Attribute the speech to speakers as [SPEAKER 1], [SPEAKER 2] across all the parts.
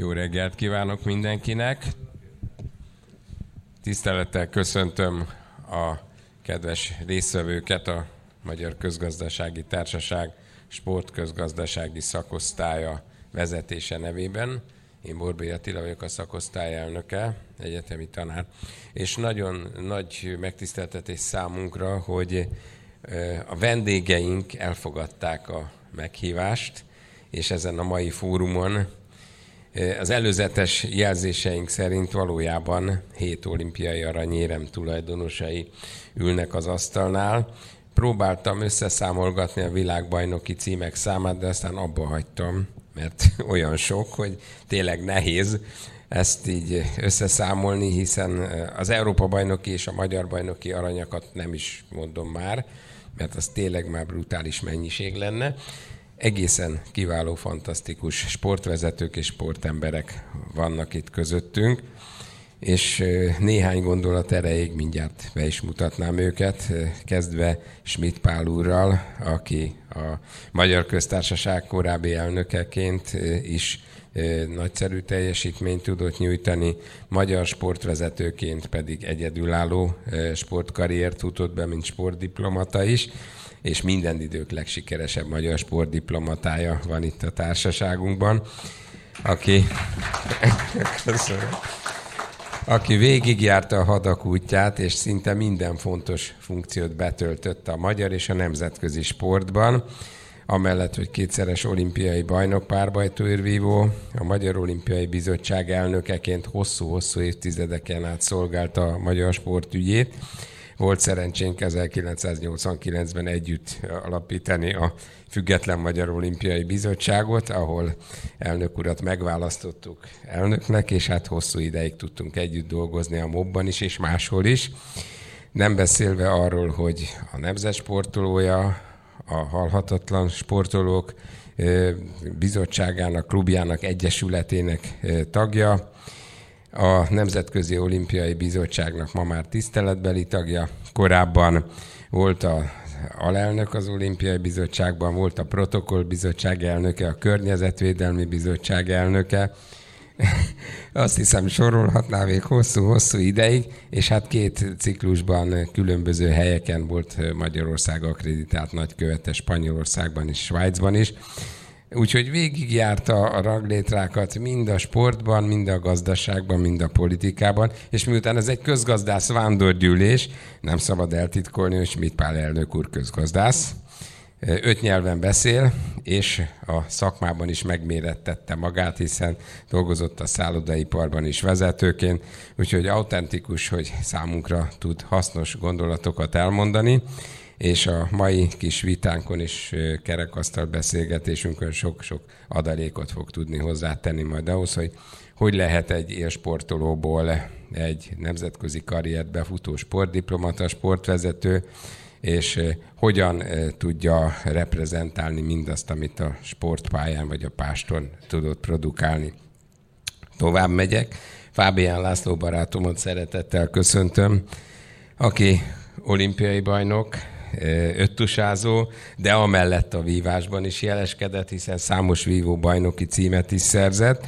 [SPEAKER 1] Jó reggelt kívánok mindenkinek! Tisztelettel köszöntöm a kedves résztvevőket a Magyar Közgazdasági Társaság sportközgazdasági szakosztálya vezetése nevében. Én Borbély Attila vagyok a szakosztály elnöke, egyetemi tanár, és nagyon nagy megtiszteltetés számunkra, hogy a vendégeink elfogadták a meghívást, és ezen a mai fórumon az előzetes jelzéseink szerint valójában hét olimpiai aranyérem tulajdonosai ülnek az asztalnál. Próbáltam összeszámolgatni a világbajnoki címek számát, de aztán abba hagytam, mert olyan sok, hogy tényleg nehéz ezt így összeszámolni, hiszen az Európa bajnoki és a Magyar bajnoki aranyakat nem is mondom már, mert az tényleg már brutális mennyiség lenne. Egészen kiváló, fantasztikus sportvezetők és sportemberek vannak itt közöttünk, és néhány gondolat erejéig mindjárt be is mutatnám őket, kezdve Schmidt Pál úrral, aki a Magyar Köztársaság korábbi elnökeként is nagyszerű teljesítményt tudott nyújtani, magyar sportvezetőként pedig egyedülálló sportkarriert futott be, mint sportdiplomata is, és minden idők legsikeresebb magyar sportdiplomatája van itt a társaságunkban, aki, aki végigjárta a hadak útját, és szinte minden fontos funkciót betöltött a magyar és a nemzetközi sportban amellett, hogy kétszeres olimpiai bajnok párbajtőrvívó, a Magyar Olimpiai Bizottság elnökeként hosszú-hosszú évtizedeken át szolgálta a magyar sportügyét. Volt szerencsénk 1989-ben együtt alapítani a Független Magyar Olimpiai Bizottságot, ahol elnök urat megválasztottuk elnöknek, és hát hosszú ideig tudtunk együtt dolgozni a mobban is, és máshol is. Nem beszélve arról, hogy a nemzet sportolója, a halhatatlan sportolók bizottságának, klubjának, egyesületének tagja, a Nemzetközi Olimpiai Bizottságnak ma már tiszteletbeli tagja, korábban volt a alelnök az Olimpiai Bizottságban, volt a Protokoll Bizottság elnöke, a Környezetvédelmi Bizottság elnöke, azt hiszem sorolhatná még hosszú-hosszú ideig, és hát két ciklusban különböző helyeken volt Magyarország akreditált nagykövete Spanyolországban és Svájcban is. Úgyhogy végigjárta a raglétrákat mind a sportban, mind a gazdaságban, mind a politikában, és miután ez egy közgazdász vándorgyűlés, nem szabad eltitkolni, hogy Schmidt Pál elnök úr közgazdász, öt nyelven beszél, és a szakmában is megmérettette magát, hiszen dolgozott a szállodaiparban is vezetőként, úgyhogy autentikus, hogy számunkra tud hasznos gondolatokat elmondani, és a mai kis vitánkon és kerekasztal beszélgetésünkön sok-sok adalékot fog tudni hozzátenni majd ahhoz, hogy hogy lehet egy élsportolóból egy nemzetközi karriert befutó sportdiplomata, sportvezető, és hogyan tudja reprezentálni mindazt, amit a sportpályán vagy a páston tudott produkálni. Tovább megyek. Fábián László barátomat szeretettel köszöntöm, aki olimpiai bajnok, öttusázó, de amellett a vívásban is jeleskedett, hiszen számos vívó bajnoki címet is szerzett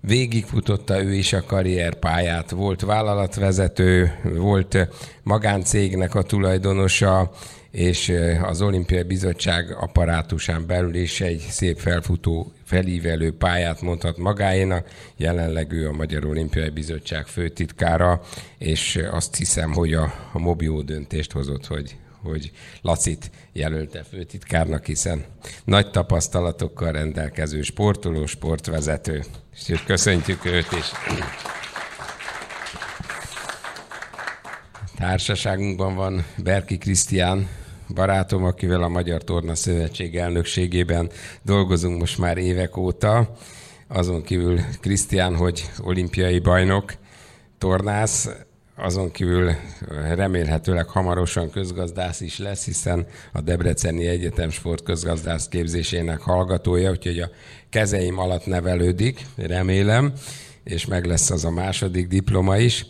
[SPEAKER 1] végigfutotta ő is a karrierpályát. Volt vállalatvezető, volt magáncégnek a tulajdonosa, és az Olimpiai Bizottság apparátusán belül is egy szép felfutó, felívelő pályát mondhat magáénak. Jelenleg ő a Magyar Olimpiai Bizottság főtitkára, és azt hiszem, hogy a, a Mobió döntést hozott, hogy hogy Lacit jelölte főtitkárnak, hiszen nagy tapasztalatokkal rendelkező sportoló, sportvezető. És köszöntjük őt is. Társaságunkban van Berki Krisztián, barátom, akivel a Magyar Torna Szövetség elnökségében dolgozunk most már évek óta. Azon kívül Krisztián, hogy olimpiai bajnok, tornász, azon kívül remélhetőleg hamarosan közgazdász is lesz, hiszen a Debreceni Egyetem sportközgazdász képzésének hallgatója, úgyhogy a kezeim alatt nevelődik, remélem, és meg lesz az a második diploma is.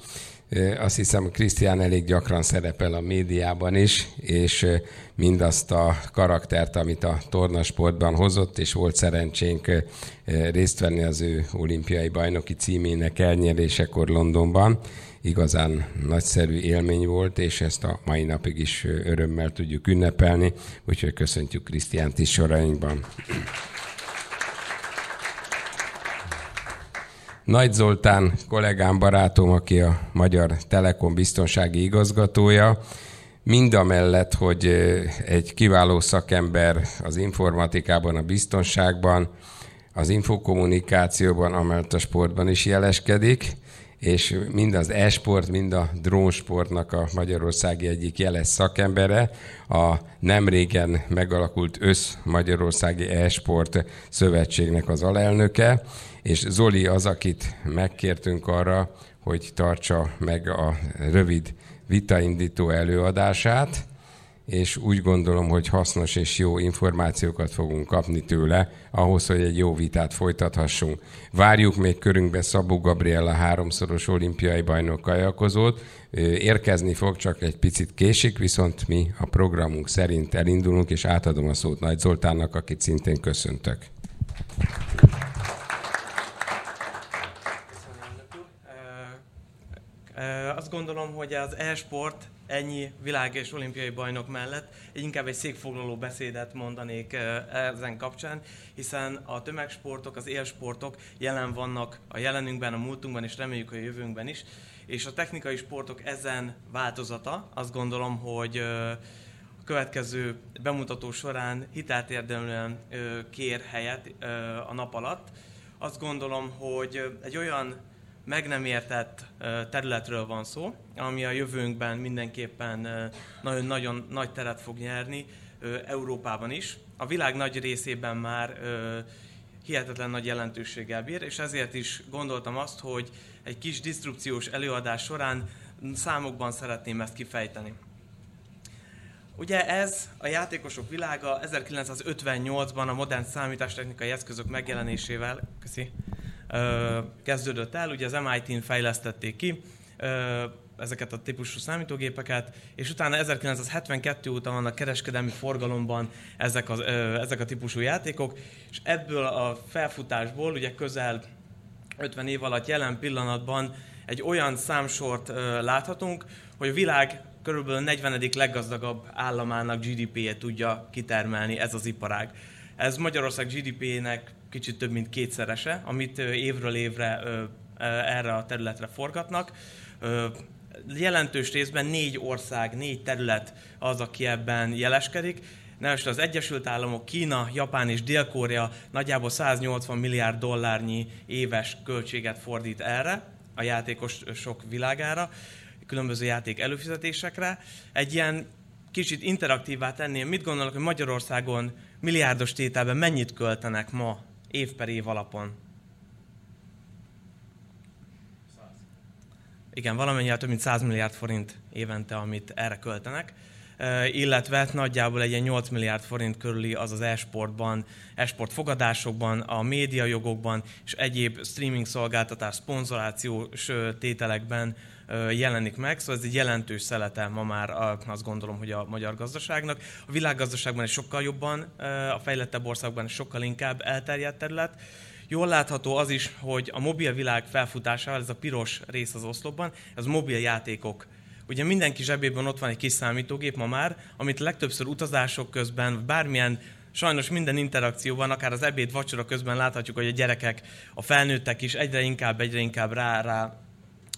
[SPEAKER 1] Azt hiszem, Krisztián elég gyakran szerepel a médiában is, és mindazt a karaktert, amit a tornasportban hozott, és volt szerencsénk részt venni az ő olimpiai bajnoki címének elnyerésekor Londonban. Igazán nagyszerű élmény volt, és ezt a mai napig is örömmel tudjuk ünnepelni, úgyhogy köszöntjük Krisztiánt is sorainkban. Nagy Zoltán kollégám, barátom, aki a Magyar Telekom biztonsági igazgatója, mind a mellett, hogy egy kiváló szakember az informatikában, a biztonságban, az infokommunikációban, amellett a sportban is jeleskedik, és mind az e-sport, mind a drónsportnak a Magyarországi egyik jeles szakembere, a nemrégen megalakult össz Magyarországi e-sport szövetségnek az alelnöke, és Zoli az, akit megkértünk arra, hogy tartsa meg a rövid vitaindító előadását, és úgy gondolom, hogy hasznos és jó információkat fogunk kapni tőle, ahhoz, hogy egy jó vitát folytathassunk. Várjuk még körünkbe Szabó Gabriella háromszoros olimpiai bajnok kajakozót. Érkezni fog, csak egy picit késik, viszont mi a programunk szerint elindulunk, és átadom a szót Nagy Zoltánnak, akit szintén köszöntök.
[SPEAKER 2] Azt gondolom, hogy az e-sport ennyi világ és olimpiai bajnok mellett inkább egy székfoglaló beszédet mondanék ezen kapcsán, hiszen a tömegsportok, az élsportok jelen vannak a jelenünkben, a múltunkban és reméljük a jövőnkben is, és a technikai sportok ezen változata, azt gondolom, hogy a következő bemutató során hitelt érdemlően kér helyet a nap alatt. Azt gondolom, hogy egy olyan meg nem értett területről van szó, ami a jövőnkben mindenképpen nagyon-nagyon nagy teret fog nyerni, Európában is. A világ nagy részében már hihetetlen nagy jelentőséggel bír, és ezért is gondoltam azt, hogy egy kis disztrukciós előadás során számokban szeretném ezt kifejteni. Ugye ez a játékosok világa 1958-ban a modern számítástechnikai eszközök megjelenésével, köszi, kezdődött el. Ugye az MIT-n fejlesztették ki ezeket a típusú számítógépeket, és utána 1972 óta vannak kereskedelmi forgalomban ezek, az, ezek a típusú játékok, és ebből a felfutásból ugye közel 50 év alatt jelen pillanatban egy olyan számsort láthatunk, hogy a világ körülbelül 40. leggazdagabb államának GDP-je tudja kitermelni ez az iparág. Ez Magyarország GDP-nek kicsit több mint kétszerese, amit évről évre erre a területre forgatnak. Jelentős részben négy ország, négy terület az, aki ebben jeleskedik. Nevezetesen az Egyesült Államok, Kína, Japán és Dél-Korea nagyjából 180 milliárd dollárnyi éves költséget fordít erre, a játékos sok világára, különböző játék előfizetésekre. Egy ilyen kicsit interaktívvá tenném, mit gondolok, hogy Magyarországon milliárdos tételben mennyit költenek ma év per év alapon? Igen, valamennyivel több mint 100 milliárd forint évente, amit erre költenek illetve nagyjából egy ilyen 8 milliárd forint körüli az az e-sportban, e-sport fogadásokban, a médiajogokban és egyéb streaming szolgáltatás, szponzorációs tételekben jelenik meg, szóval ez egy jelentős szelete ma már azt gondolom, hogy a magyar gazdaságnak. A világgazdaságban is sokkal jobban, a fejlettebb országban is sokkal inkább elterjedt terület. Jól látható az is, hogy a mobil világ felfutásával, ez a piros rész az oszlopban, ez mobil játékok Ugye mindenki zsebében ott van egy kis számítógép ma már, amit legtöbbször utazások közben, bármilyen sajnos minden interakcióban, akár az ebéd, vacsora közben láthatjuk, hogy a gyerekek, a felnőttek is egyre inkább, egyre inkább rá, rá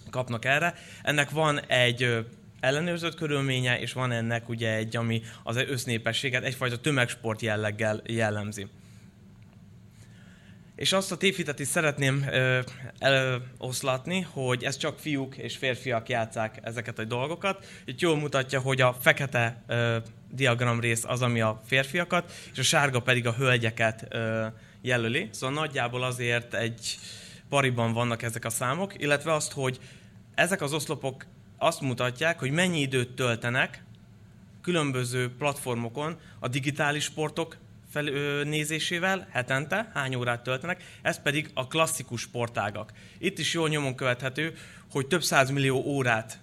[SPEAKER 2] kapnak erre. Ennek van egy ellenőrzött körülménye, és van ennek ugye egy, ami az össznépességet egyfajta tömegsport jelleggel jellemzi. És azt a tévhitet is szeretném ö, eloszlatni, hogy ez csak fiúk és férfiak játszák ezeket a dolgokat. Itt jól mutatja, hogy a fekete ö, diagram rész az, ami a férfiakat, és a sárga pedig a hölgyeket ö, jelöli. Szóval nagyjából azért egy pariban vannak ezek a számok, illetve azt, hogy ezek az oszlopok azt mutatják, hogy mennyi időt töltenek különböző platformokon a digitális sportok fel, ö, nézésével hetente, hány órát töltenek, ez pedig a klasszikus sportágak. Itt is jól nyomon követhető, hogy több millió órát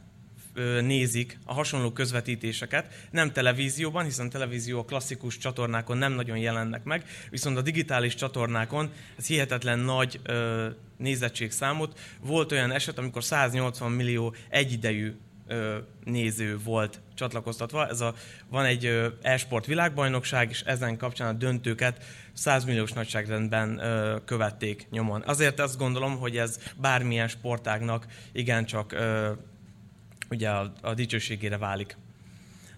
[SPEAKER 2] nézik a hasonló közvetítéseket, nem televízióban, hiszen televízió a klasszikus csatornákon nem nagyon jelennek meg, viszont a digitális csatornákon ez hihetetlen nagy nézettségszámot. Volt olyan eset, amikor 180 millió egyidejű néző volt csatlakoztatva. Ez a, van egy e-sport világbajnokság, és ezen kapcsán a döntőket 100 milliós nagyságrendben ö, követték nyomon. Azért azt gondolom, hogy ez bármilyen sportágnak igencsak ö, ugye a, a dicsőségére válik.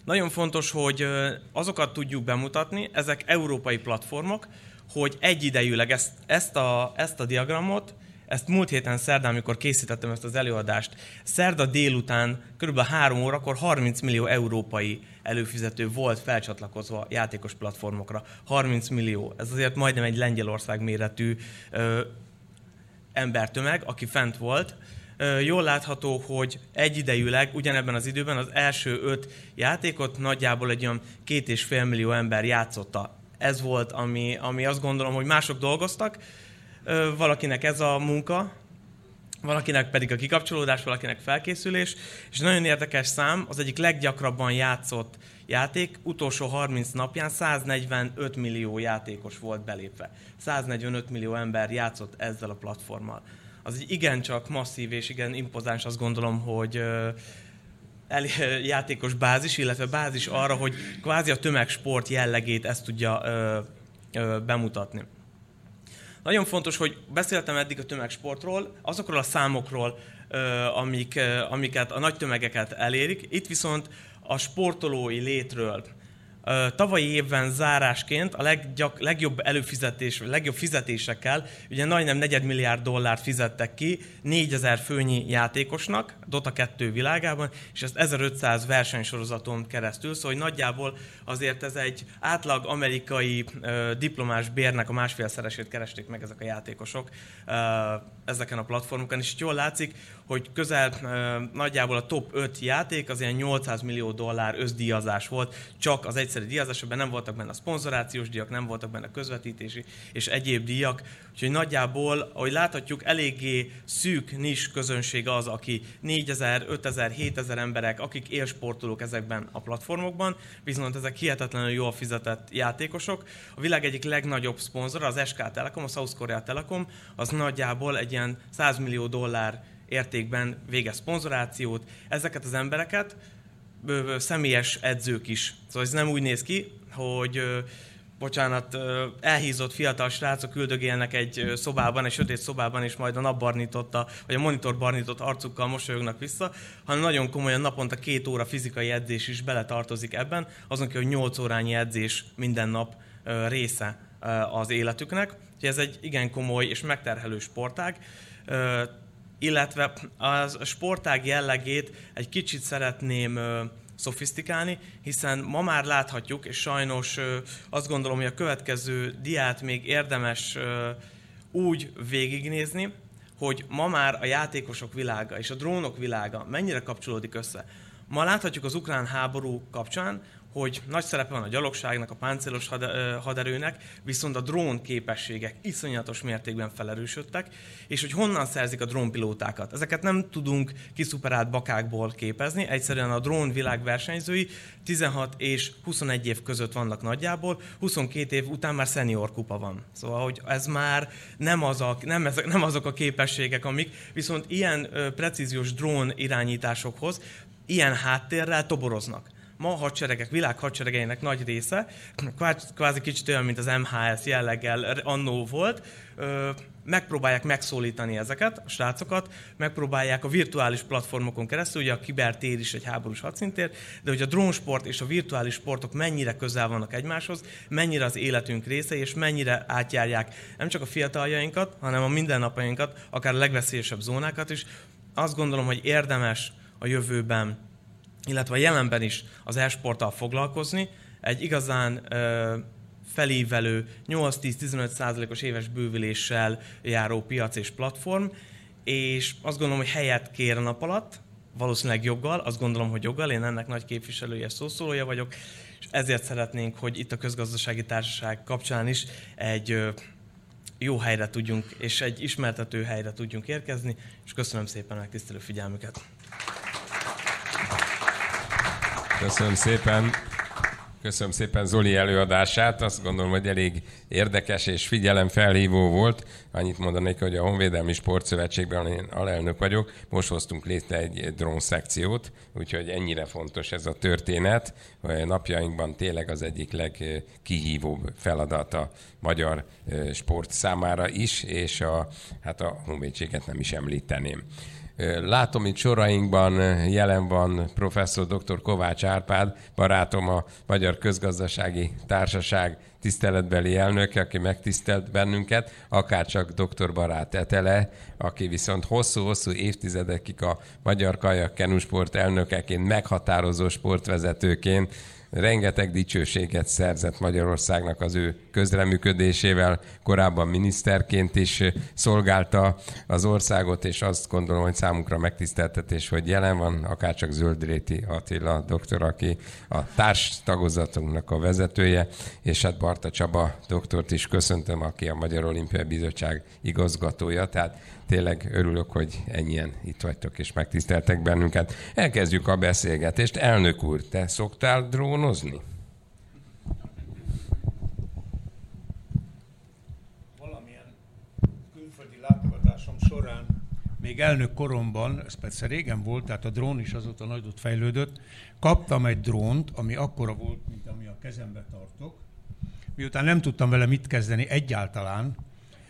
[SPEAKER 2] Nagyon fontos, hogy azokat tudjuk bemutatni, ezek európai platformok, hogy egyidejűleg ezt, ezt, a, ezt a diagramot, ezt múlt héten szerdán, amikor készítettem ezt az előadást, szerda délután, kb. 3 órakor 30 millió európai előfizető volt felcsatlakozva játékos platformokra. 30 millió. Ez azért majdnem egy Lengyelország méretű ö, embertömeg, aki fent volt jól látható, hogy egyidejűleg, ugyanebben az időben az első öt játékot nagyjából egy olyan két és fél millió ember játszotta. Ez volt, ami, ami azt gondolom, hogy mások dolgoztak, valakinek ez a munka, valakinek pedig a kikapcsolódás, valakinek felkészülés, és nagyon érdekes szám, az egyik leggyakrabban játszott játék, utolsó 30 napján 145 millió játékos volt belépve. 145 millió ember játszott ezzel a platformmal az egy igencsak masszív és igen impozáns, azt gondolom, hogy el, játékos bázis, illetve bázis arra, hogy kvázi a tömegsport jellegét ezt tudja ö, ö, bemutatni. Nagyon fontos, hogy beszéltem eddig a tömegsportról, azokról a számokról, ö, amik, amiket a nagy tömegeket elérik. Itt viszont a sportolói létről, Tavalyi évben zárásként a leggyak, legjobb előfizetés, legjobb fizetésekkel, ugye majdnem negyed milliárd dollárt fizettek ki 4000 főnyi játékosnak Dota 2 világában, és ezt 1500 versenysorozaton keresztül, szóval hogy nagyjából azért ez egy átlag amerikai ö, diplomás bérnek a másfélszeresét keresték meg ezek a játékosok ö, ezeken a platformokon, és jól látszik, hogy közel ö, nagyjából a top 5 játék az ilyen 800 millió dollár összdíjazás volt, csak az egyszerű díjazás, ebben nem voltak benne a szponzorációs díjak, nem voltak benne a közvetítési és egyéb díjak, úgyhogy nagyjából, ahogy láthatjuk, eléggé szűk nis közönség az, aki 4000, 5000, 7000 emberek, akik élsportolók ezekben a platformokban, viszont ezek hihetetlenül jól fizetett játékosok. A világ egyik legnagyobb szponzora, az SK Telekom, a South Korea Telekom, az nagyjából egy ilyen 100 millió dollár értékben végez szponzorációt. Ezeket az embereket személyes edzők is. Szóval ez nem úgy néz ki, hogy bocsánat, elhízott fiatal srácok üldögélnek egy szobában, egy sötét szobában, és majd a napbarnította, vagy a monitor barnított arcukkal mosolyognak vissza, hanem nagyon komolyan naponta két óra fizikai edzés is beletartozik ebben, azon ki, hogy nyolc órányi edzés minden nap része az életüknek. Úgyhogy ez egy igen komoly és megterhelő sportág illetve a sportág jellegét egy kicsit szeretném szofisztikálni, hiszen ma már láthatjuk, és sajnos azt gondolom, hogy a következő diát még érdemes úgy végignézni, hogy ma már a játékosok világa és a drónok világa mennyire kapcsolódik össze. Ma láthatjuk az ukrán háború kapcsán, hogy nagy szerepe van a gyalogságnak, a páncélos haderőnek, viszont a drón képességek iszonyatos mértékben felerősödtek, és hogy honnan szerzik a drónpilótákat. Ezeket nem tudunk kiszuperált bakákból képezni, egyszerűen a drón világ versenyzői 16 és 21 év között vannak nagyjából, 22 év után már senior kupa van. Szóval, hogy ez már nem, az a, nem, ezek, nem azok a képességek, amik viszont ilyen precíziós drón irányításokhoz ilyen háttérrel toboroznak ma a hadseregek, világ hadseregeinek nagy része, kvázi kicsit olyan, mint az MHS jelleggel annó volt, megpróbálják megszólítani ezeket, a srácokat, megpróbálják a virtuális platformokon keresztül, ugye a kibertér is egy háborús hadszintér, de hogy a drónsport és a virtuális sportok mennyire közel vannak egymáshoz, mennyire az életünk része, és mennyire átjárják nem csak a fiataljainkat, hanem a mindennapainkat, akár a legveszélyesebb zónákat is. Azt gondolom, hogy érdemes a jövőben illetve a jelenben is az e-sporttal foglalkozni, egy igazán ö, felévelő 8-10-15 százalékos éves bővüléssel járó piac és platform, és azt gondolom, hogy helyet kér a nap alatt, valószínűleg joggal, azt gondolom, hogy joggal, én ennek nagy képviselője, szószólója vagyok, és ezért szeretnénk, hogy itt a közgazdasági társaság kapcsán is egy jó helyre tudjunk, és egy ismertető helyre tudjunk érkezni, és köszönöm szépen a megtisztelő figyelmüket.
[SPEAKER 1] Köszönöm szépen. Köszönöm szépen Zoli előadását, azt gondolom, hogy elég érdekes és figyelemfelhívó volt. Annyit mondanék, hogy a Honvédelmi Sportszövetségben én alelnök vagyok, most hoztunk létre egy drónszekciót, úgyhogy ennyire fontos ez a történet. Napjainkban tényleg az egyik legkihívóbb feladat a magyar sport számára is, és a, hát a honvédséget nem is említeném. Látom itt sorainkban jelen van professzor dr. Kovács Árpád, barátom a Magyar Közgazdasági Társaság tiszteletbeli elnöke, aki megtisztelt bennünket, akár csak dr. Barát Etele, aki viszont hosszú-hosszú évtizedekig a Magyar Kajak Kenusport elnökeként, meghatározó sportvezetőként rengeteg dicsőséget szerzett Magyarországnak az ő közreműködésével, korábban miniszterként is szolgálta az országot, és azt gondolom, hogy számunkra megtiszteltetés, hogy jelen van, akárcsak Zöldréti Attila doktor, aki a társ tagozatunknak a vezetője, és hát Barta Csaba doktort is köszöntöm, aki a Magyar Olimpiai Bizottság igazgatója, tehát tényleg örülök, hogy ennyien itt vagytok és megtiszteltek bennünket. Elkezdjük a beszélgetést. Elnök úr, te szoktál drónozni?
[SPEAKER 3] Valamilyen külföldi látogatásom során, még elnök koromban, ez persze régen volt, tehát a drón is azóta nagyot fejlődött, kaptam egy drónt, ami akkora volt, mint ami a kezembe tartok. Miután nem tudtam vele mit kezdeni egyáltalán,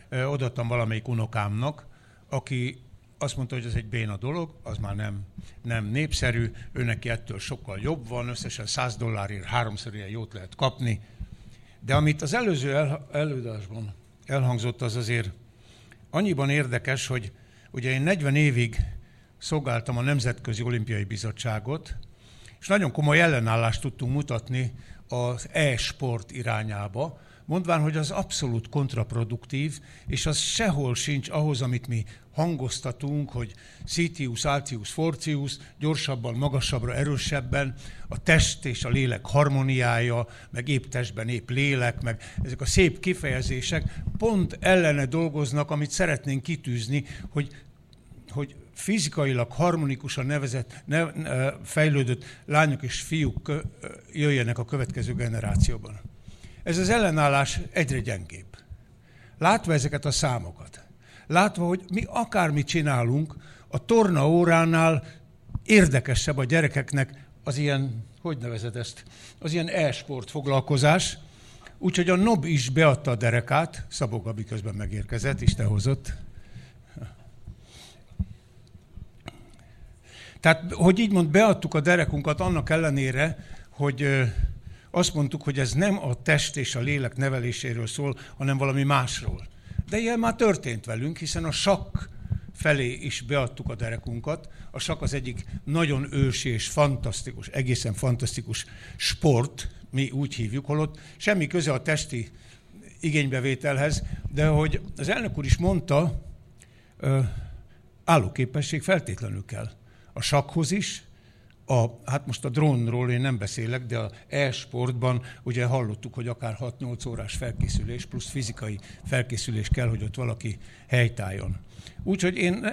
[SPEAKER 3] odaadtam valamelyik unokámnak, aki azt mondta, hogy ez egy béna dolog, az már nem, nem népszerű, ő neki ettől sokkal jobb van, összesen 100 dollárért háromszor ilyen jót lehet kapni. De amit az előző el, előadásban elhangzott, az azért annyiban érdekes, hogy ugye én 40 évig szolgáltam a Nemzetközi Olimpiai Bizottságot, és nagyon komoly ellenállást tudtunk mutatni az e-sport irányába, mondván, hogy az abszolút kontraproduktív, és az sehol sincs ahhoz, amit mi hangoztatunk, hogy Citius, Altius, Forcius, gyorsabban, magasabbra, erősebben, a test és a lélek harmóniája, meg épp testben épp lélek, meg ezek a szép kifejezések pont ellene dolgoznak, amit szeretnénk kitűzni, hogy, hogy fizikailag harmonikusan nevezett, ne, fejlődött lányok és fiúk jöjjenek a következő generációban. Ez az ellenállás egyre gyengébb. Látva ezeket a számokat, látva, hogy mi akármit csinálunk, a torna óránál érdekesebb a gyerekeknek az ilyen, hogy nevezed ezt, az ilyen e-sport foglalkozás, úgyhogy a NOB is beadta a derekát, Szabó Gabi közben megérkezett, Isten hozott. Tehát, hogy így mond, beadtuk a derekunkat annak ellenére, hogy azt mondtuk, hogy ez nem a test és a lélek neveléséről szól, hanem valami másról. De ilyen már történt velünk, hiszen a sakk felé is beadtuk a derekunkat. A sakk az egyik nagyon ősi és fantasztikus, egészen fantasztikus sport, mi úgy hívjuk, holott semmi köze a testi igénybevételhez, de hogy az elnök úr is mondta, állóképesség feltétlenül kell. A sakhoz is, a, hát most a drónról én nem beszélek, de a e-sportban ugye hallottuk, hogy akár 6-8 órás felkészülés plusz fizikai felkészülés kell, hogy ott valaki helytálljon. Úgyhogy én,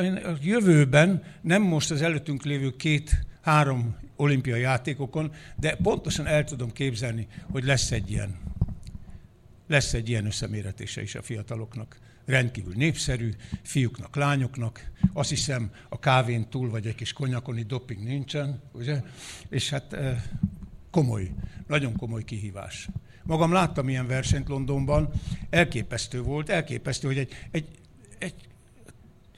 [SPEAKER 3] én a jövőben, nem most az előttünk lévő két-három olimpiai játékokon, de pontosan el tudom képzelni, hogy lesz egy ilyen, lesz egy ilyen összeméretése is a fiataloknak rendkívül népszerű, fiúknak, lányoknak. Azt hiszem, a kávén túl vagy egy kis konyakoni doping nincsen, ugye? És hát eh, komoly, nagyon komoly kihívás. Magam láttam ilyen versenyt Londonban, elképesztő volt, elképesztő, hogy egy, egy, egy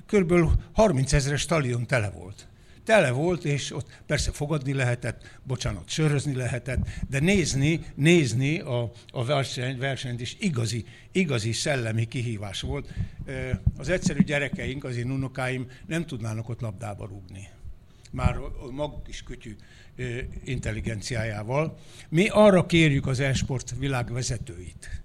[SPEAKER 3] kb. 30 ezeres stadion tele volt tele volt, és ott persze fogadni lehetett, bocsánat, sörözni lehetett, de nézni, nézni a, a verseny, versenyt is igazi, igazi szellemi kihívás volt. Az egyszerű gyerekeink, az én unokáim nem tudnának ott labdába rúgni. Már maguk is kütyű intelligenciájával. Mi arra kérjük az e-sport világ vezetőit,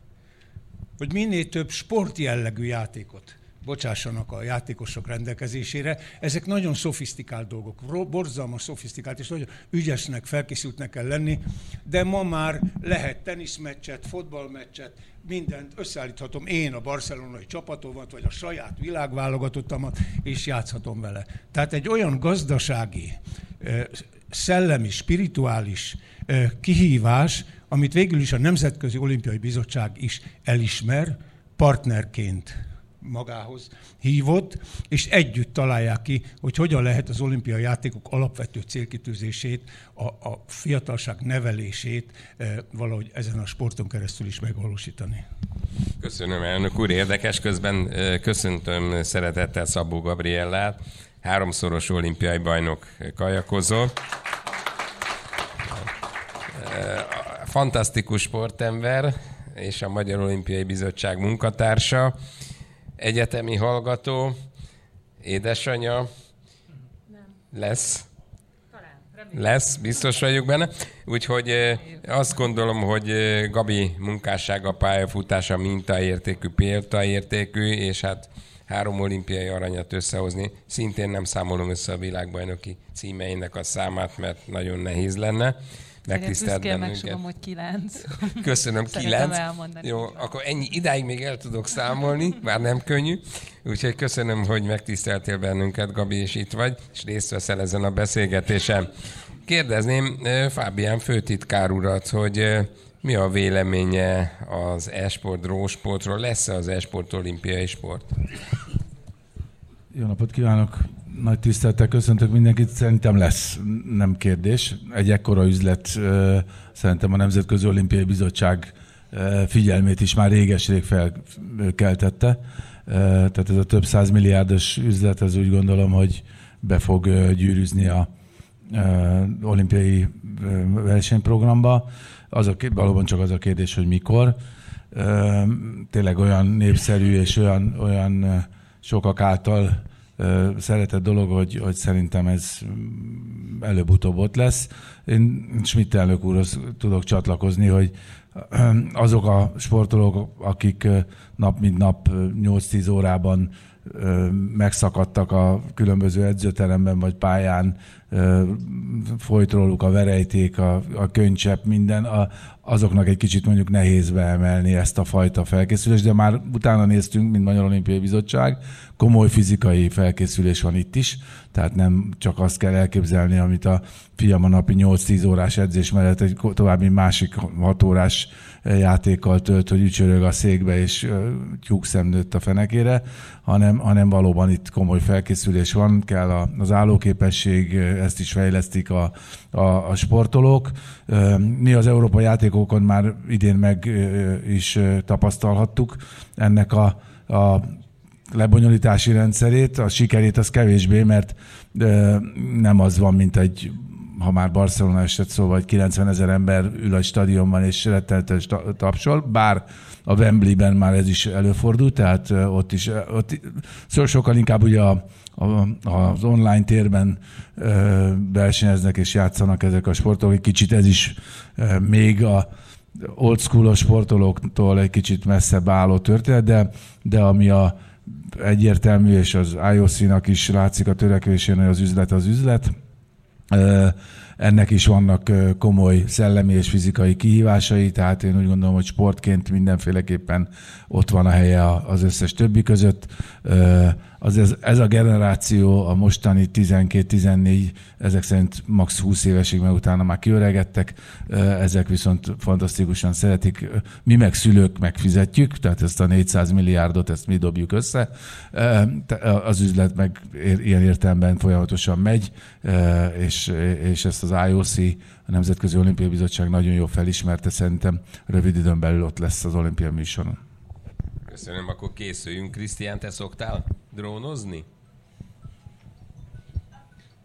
[SPEAKER 3] hogy minél több sportjellegű játékot bocsássanak a játékosok rendelkezésére. Ezek nagyon szofisztikált dolgok, borzalmas szofisztikált, és nagyon ügyesnek, felkészültnek kell lenni, de ma már lehet teniszmeccset, fotballmeccset, mindent összeállíthatom én a barcelonai csapatomat, vagy a saját világválogatottamat, és játszhatom vele. Tehát egy olyan gazdasági, szellemi, spirituális kihívás, amit végül is a Nemzetközi Olimpiai Bizottság is elismer, partnerként magához hívott, és együtt találják ki, hogy hogyan lehet az olimpiai játékok alapvető célkitűzését, a, a fiatalság nevelését e, valahogy ezen a sporton keresztül is megvalósítani.
[SPEAKER 1] Köszönöm, elnök úr. Érdekes közben e, köszöntöm szeretettel Szabó Gabriellát, háromszoros olimpiai bajnok kajakozó. E, fantasztikus sportember, és a Magyar Olimpiai Bizottság munkatársa egyetemi hallgató, édesanyja, Nem. lesz. Lesz, biztos vagyok benne. Úgyhogy azt gondolom, hogy Gabi munkássága, pályafutása mintaértékű, példaértékű, és hát három olimpiai aranyat összehozni. Szintén nem számolom össze a világbajnoki címeinek a számát, mert nagyon nehéz lenne
[SPEAKER 4] megtisztelt bennünket. hogy kilenc.
[SPEAKER 1] Köszönöm, kilenc. Jó, akkor ennyi, idáig még el tudok számolni, már nem könnyű. Úgyhogy köszönöm, hogy megtiszteltél bennünket, Gabi, és itt vagy, és részt veszel ezen a beszélgetésen. Kérdezném Fábián főtitkár urat, hogy mi a véleménye az e-sport, drósportról? Lesz-e az e-sport olimpiai sport?
[SPEAKER 5] Jó napot kívánok! Nagy tisztelettel köszöntök mindenkit, szerintem lesz, nem kérdés. Egy ekkora üzlet szerintem a Nemzetközi Olimpiai Bizottság figyelmét is már réges-rég felkeltette. Tehát ez a több milliárdos üzlet, ez úgy gondolom, hogy be fog gyűrűzni a olimpiai versenyprogramba. Az a, valóban csak az a kérdés, hogy mikor. Tényleg olyan népszerű és olyan, olyan sokak által szeretett dolog, hogy, hogy szerintem ez előbb-utóbb ott lesz. Én Schmidt elnök úrhoz tudok csatlakozni, hogy azok a sportolók, akik nap mint nap 8-10 órában megszakadtak a különböző edzőteremben vagy pályán, folyt róluk a verejték, a, a könycsepp, minden, a, azoknak egy kicsit mondjuk nehéz beemelni ezt a fajta felkészülést, de már utána néztünk, mint Magyar Olimpiai Bizottság, komoly fizikai felkészülés van itt is, tehát nem csak azt kell elképzelni, amit a fiam a napi 8-10 órás edzés mellett egy további másik 6 órás játékkal tölt, hogy ücsörög a székbe és tyúkszem nőtt a fenekére, hanem, hanem valóban itt komoly felkészülés van, kell az állóképesség, ezt is fejlesztik a, a, a sportolók. Mi az Európai játékokon már idén meg is tapasztalhattuk ennek a, a lebonyolítási rendszerét, a sikerét az kevésbé, mert nem az van, mint egy ha már Barcelona eset szó, vagy 90 ezer ember ül a stadionban és rettenetes tapsol, bár a Wembley-ben már ez is előfordult, tehát ott is, ott szóval sokkal inkább ugye a, a, az online térben versenyeznek és játszanak ezek a sportok, egy kicsit ez is még a old school sportolóktól egy kicsit messzebb álló történet, de, de ami a egyértelmű, és az IOC-nak is látszik a törekvésén, hogy az üzlet az üzlet, ennek is vannak komoly szellemi és fizikai kihívásai, tehát én úgy gondolom, hogy sportként mindenféleképpen ott van a helye az összes többi között az ez, ez a generáció, a mostani 12-14, ezek szerint max 20 évesig, mert utána már kiöregettek, ezek viszont fantasztikusan szeretik. Mi meg szülők megfizetjük, tehát ezt a 400 milliárdot, ezt mi dobjuk össze. Az üzlet meg ilyen értelemben folyamatosan megy, és, és ezt az IOC, a Nemzetközi Olimpiai Bizottság nagyon jól felismerte, szerintem rövid időn belül ott lesz az olimpiai műsoron.
[SPEAKER 1] Köszönöm, akkor készüljünk. Krisztián, te szoktál drónozni?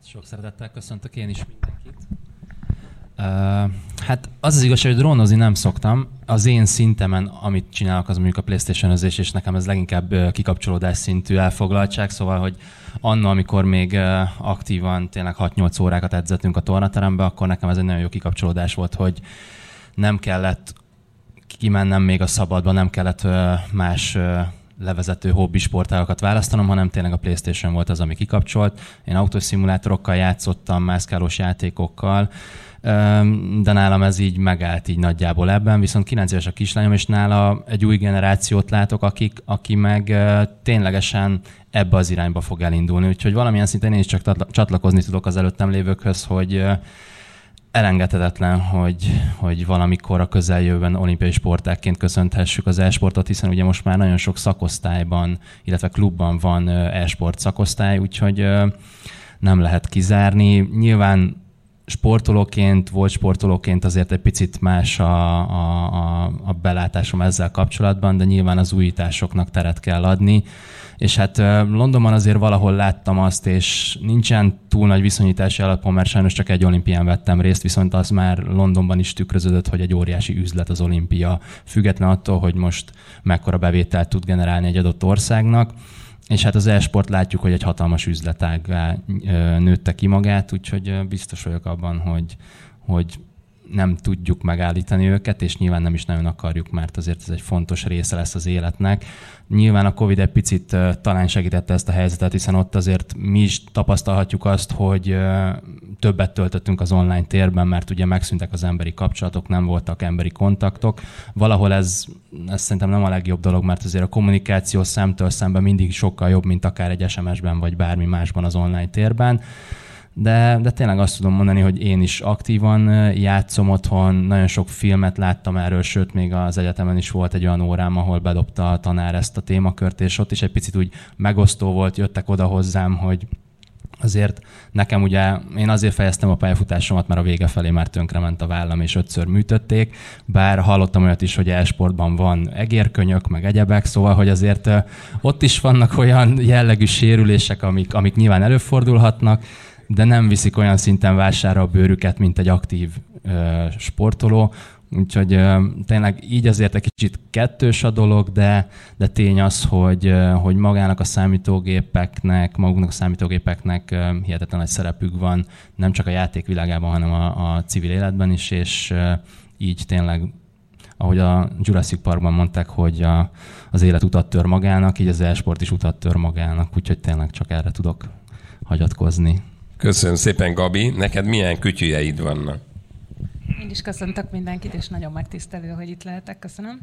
[SPEAKER 6] Sok szeretettel köszöntök én is mindenkit. Uh, hát az az igazság, hogy drónozni nem szoktam. Az én szintemen, amit csinálok, az mondjuk a playstation és nekem ez leginkább kikapcsolódás szintű elfoglaltság, szóval, hogy anna, amikor még aktívan tényleg 6-8 órákat edzettünk a tornaterembe, akkor nekem ez egy nagyon jó kikapcsolódás volt, hogy nem kellett kimennem még a szabadba, nem kellett más levezető hobbi sportágokat választanom, hanem tényleg a Playstation volt az, ami kikapcsolt. Én autószimulátorokkal játszottam, mászkálós játékokkal, de nálam ez így megállt így nagyjából ebben, viszont 9 éves a kislányom, és nála egy új generációt látok, akik, aki meg ténylegesen ebbe az irányba fog elindulni. Úgyhogy valamilyen szinten én is csak csatlakozni tudok az előttem lévőkhöz, hogy elengedhetetlen, hogy, hogy valamikor a közeljövőben olimpiai sportákként köszönthessük az e-sportot, hiszen ugye most már nagyon sok szakosztályban, illetve klubban van e-sport szakosztály, úgyhogy nem lehet kizárni. Nyilván sportolóként, volt sportolóként azért egy picit más a, a, a, a belátásom ezzel kapcsolatban, de nyilván az újításoknak teret kell adni. És hát Londonban azért valahol láttam azt, és nincsen túl nagy viszonyítási alapon, mert sajnos csak egy olimpián vettem részt, viszont az már Londonban is tükröződött, hogy egy óriási üzlet az olimpia, független attól, hogy most mekkora bevételt tud generálni egy adott országnak. És hát az e-sport látjuk, hogy egy hatalmas üzletággá nőtte ki magát, úgyhogy biztos vagyok abban, hogy, hogy nem tudjuk megállítani őket, és nyilván nem is nagyon akarjuk, mert azért ez egy fontos része lesz az életnek. Nyilván a Covid egy picit talán segítette ezt a helyzetet, hiszen ott azért mi is tapasztalhatjuk azt, hogy többet töltöttünk az online térben, mert ugye megszűntek az emberi kapcsolatok, nem voltak emberi kontaktok. Valahol ez, ez szerintem nem a legjobb dolog, mert azért a kommunikáció szemtől szemben mindig sokkal jobb, mint akár egy SMS-ben vagy bármi másban az online térben de, de tényleg azt tudom mondani, hogy én is aktívan játszom otthon, nagyon sok filmet láttam erről, sőt, még az egyetemen is volt egy olyan órám, ahol bedobta a tanár ezt a témakört, és ott is egy picit úgy megosztó volt, jöttek oda hozzám, hogy azért nekem ugye, én azért fejeztem a pályafutásomat, mert a vége felé már tönkrement a vállam, és ötször műtötték, bár hallottam olyat is, hogy e-sportban van egérkönyök, meg egyebek, szóval, hogy azért ott is vannak olyan jellegű sérülések, amik, amik nyilván előfordulhatnak, de nem viszik olyan szinten vására a bőrüket, mint egy aktív sportoló. Úgyhogy tényleg így azért egy kicsit kettős a dolog, de, de tény az, hogy, hogy magának a számítógépeknek, maguknak a számítógépeknek hihetetlen nagy szerepük van, nem csak a játékvilágában, hanem a, a civil életben is, és így tényleg ahogy a Jurassic Parkban mondták, hogy a, az élet utat tör magának, így az e-sport is utat tör magának, úgyhogy tényleg csak erre tudok hagyatkozni.
[SPEAKER 1] Köszönöm szépen, Gabi. Neked milyen kütyüjeid vannak?
[SPEAKER 4] Én is köszöntök mindenkit, és nagyon megtisztelő, hogy itt lehetek. Köszönöm.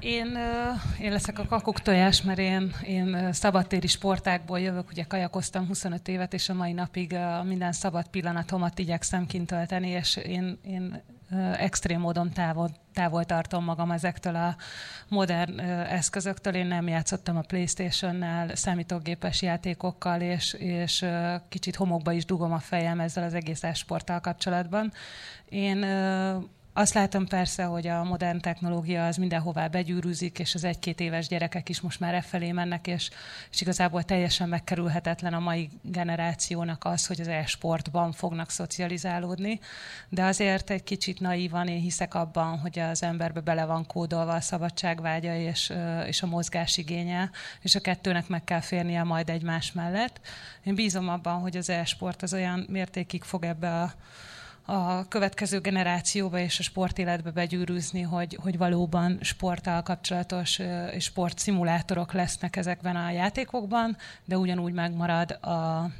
[SPEAKER 4] Én, én leszek a kakuk tojás, mert én, én szabadtéri sportákból jövök, ugye kajakoztam 25 évet, és a mai napig minden szabad pillanatomat igyekszem kint tölteni, és én, én extrém módon távol, távol tartom magam ezektől a modern eszközöktől. Én nem játszottam a Playstation-nel, számítógépes játékokkal, és, és kicsit homokba is dugom a fejem ezzel az egész esporttal kapcsolatban. Én azt látom persze, hogy a modern technológia az mindenhová begyűrűzik, és az egy-két éves gyerekek is most már e felé mennek, és, és igazából teljesen megkerülhetetlen a mai generációnak az, hogy az e-sportban fognak szocializálódni. De azért egy kicsit naívan én hiszek abban, hogy az emberbe bele van kódolva a szabadságvágya és, és a mozgásigénye, és a kettőnek meg kell férnie majd egymás mellett. Én bízom abban, hogy az e-sport az olyan mértékig fog ebbe a a következő generációba és a sportéletbe begyűrűzni, hogy, hogy valóban sporttal kapcsolatos és sportszimulátorok lesznek ezekben a játékokban, de ugyanúgy megmarad a,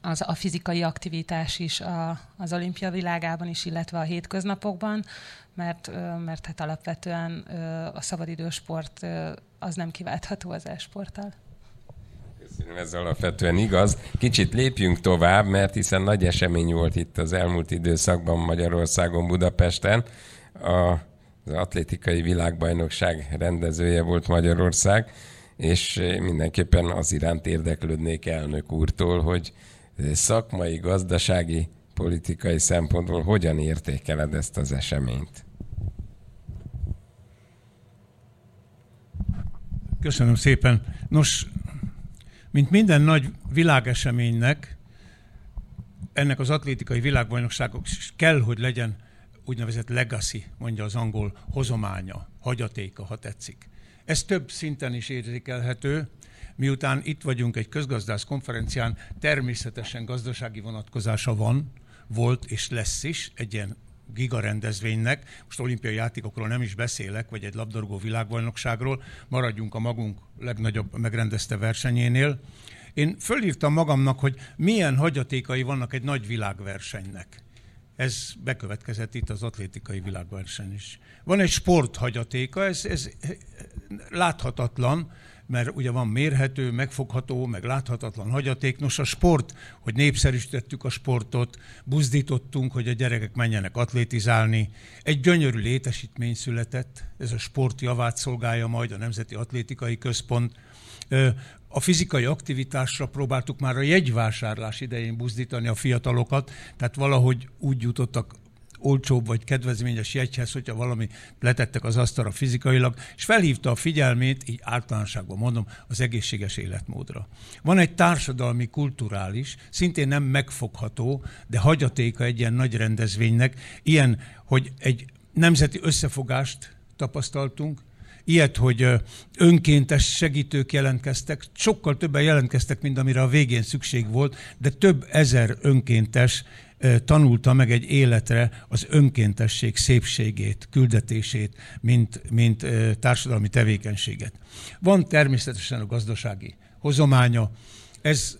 [SPEAKER 4] az, a fizikai aktivitás is a, az olimpia világában is, illetve a hétköznapokban, mert, mert hát alapvetően a szabadidősport az nem kiváltható az e-sporttal.
[SPEAKER 1] Ez alapvetően igaz. Kicsit lépjünk tovább, mert hiszen nagy esemény volt itt az elmúlt időszakban Magyarországon, Budapesten. A, az atlétikai világbajnokság rendezője volt Magyarország, és mindenképpen az iránt érdeklődnék elnök úrtól, hogy szakmai, gazdasági, politikai szempontból hogyan értékeled ezt az eseményt?
[SPEAKER 3] Köszönöm szépen. Nos, mint minden nagy világeseménynek, ennek az atlétikai világbajnokságok kell, hogy legyen úgynevezett legacy, mondja az angol, hozománya, hagyatéka, ha tetszik. Ez több szinten is érzékelhető, miután itt vagyunk egy közgazdász konferencián, természetesen gazdasági vonatkozása van, volt és lesz is egy ilyen gigarendezvénynek, most olimpiai játékokról nem is beszélek, vagy egy labdarúgó világbajnokságról, maradjunk a magunk legnagyobb megrendezte versenyénél. Én fölírtam magamnak, hogy milyen hagyatékai vannak egy nagy világversenynek. Ez bekövetkezett itt az atlétikai világverseny is. Van egy sporthagyatéka, ez, ez láthatatlan, mert ugye van mérhető, megfogható, meg láthatatlan hagyaték. Nos, a sport, hogy népszerűsítettük a sportot, buzdítottunk, hogy a gyerekek menjenek atlétizálni. Egy gyönyörű létesítmény született, ez a sport javát szolgálja majd a Nemzeti Atlétikai Központ. A fizikai aktivitásra próbáltuk már a jegyvásárlás idején buzdítani a fiatalokat, tehát valahogy úgy jutottak olcsóbb vagy kedvezményes jegyhez, hogyha valami letettek az asztalra fizikailag, és felhívta a figyelmét, így általánosságban mondom, az egészséges életmódra. Van egy társadalmi, kulturális, szintén nem megfogható, de hagyatéka egy ilyen nagy rendezvénynek, ilyen, hogy egy nemzeti összefogást tapasztaltunk, ilyet, hogy önkéntes segítők jelentkeztek, sokkal többen jelentkeztek, mint amire a végén szükség volt, de több ezer önkéntes tanulta meg egy életre az önkéntesség szépségét, küldetését, mint, mint társadalmi tevékenységet. Van természetesen a gazdasági hozománya. Ez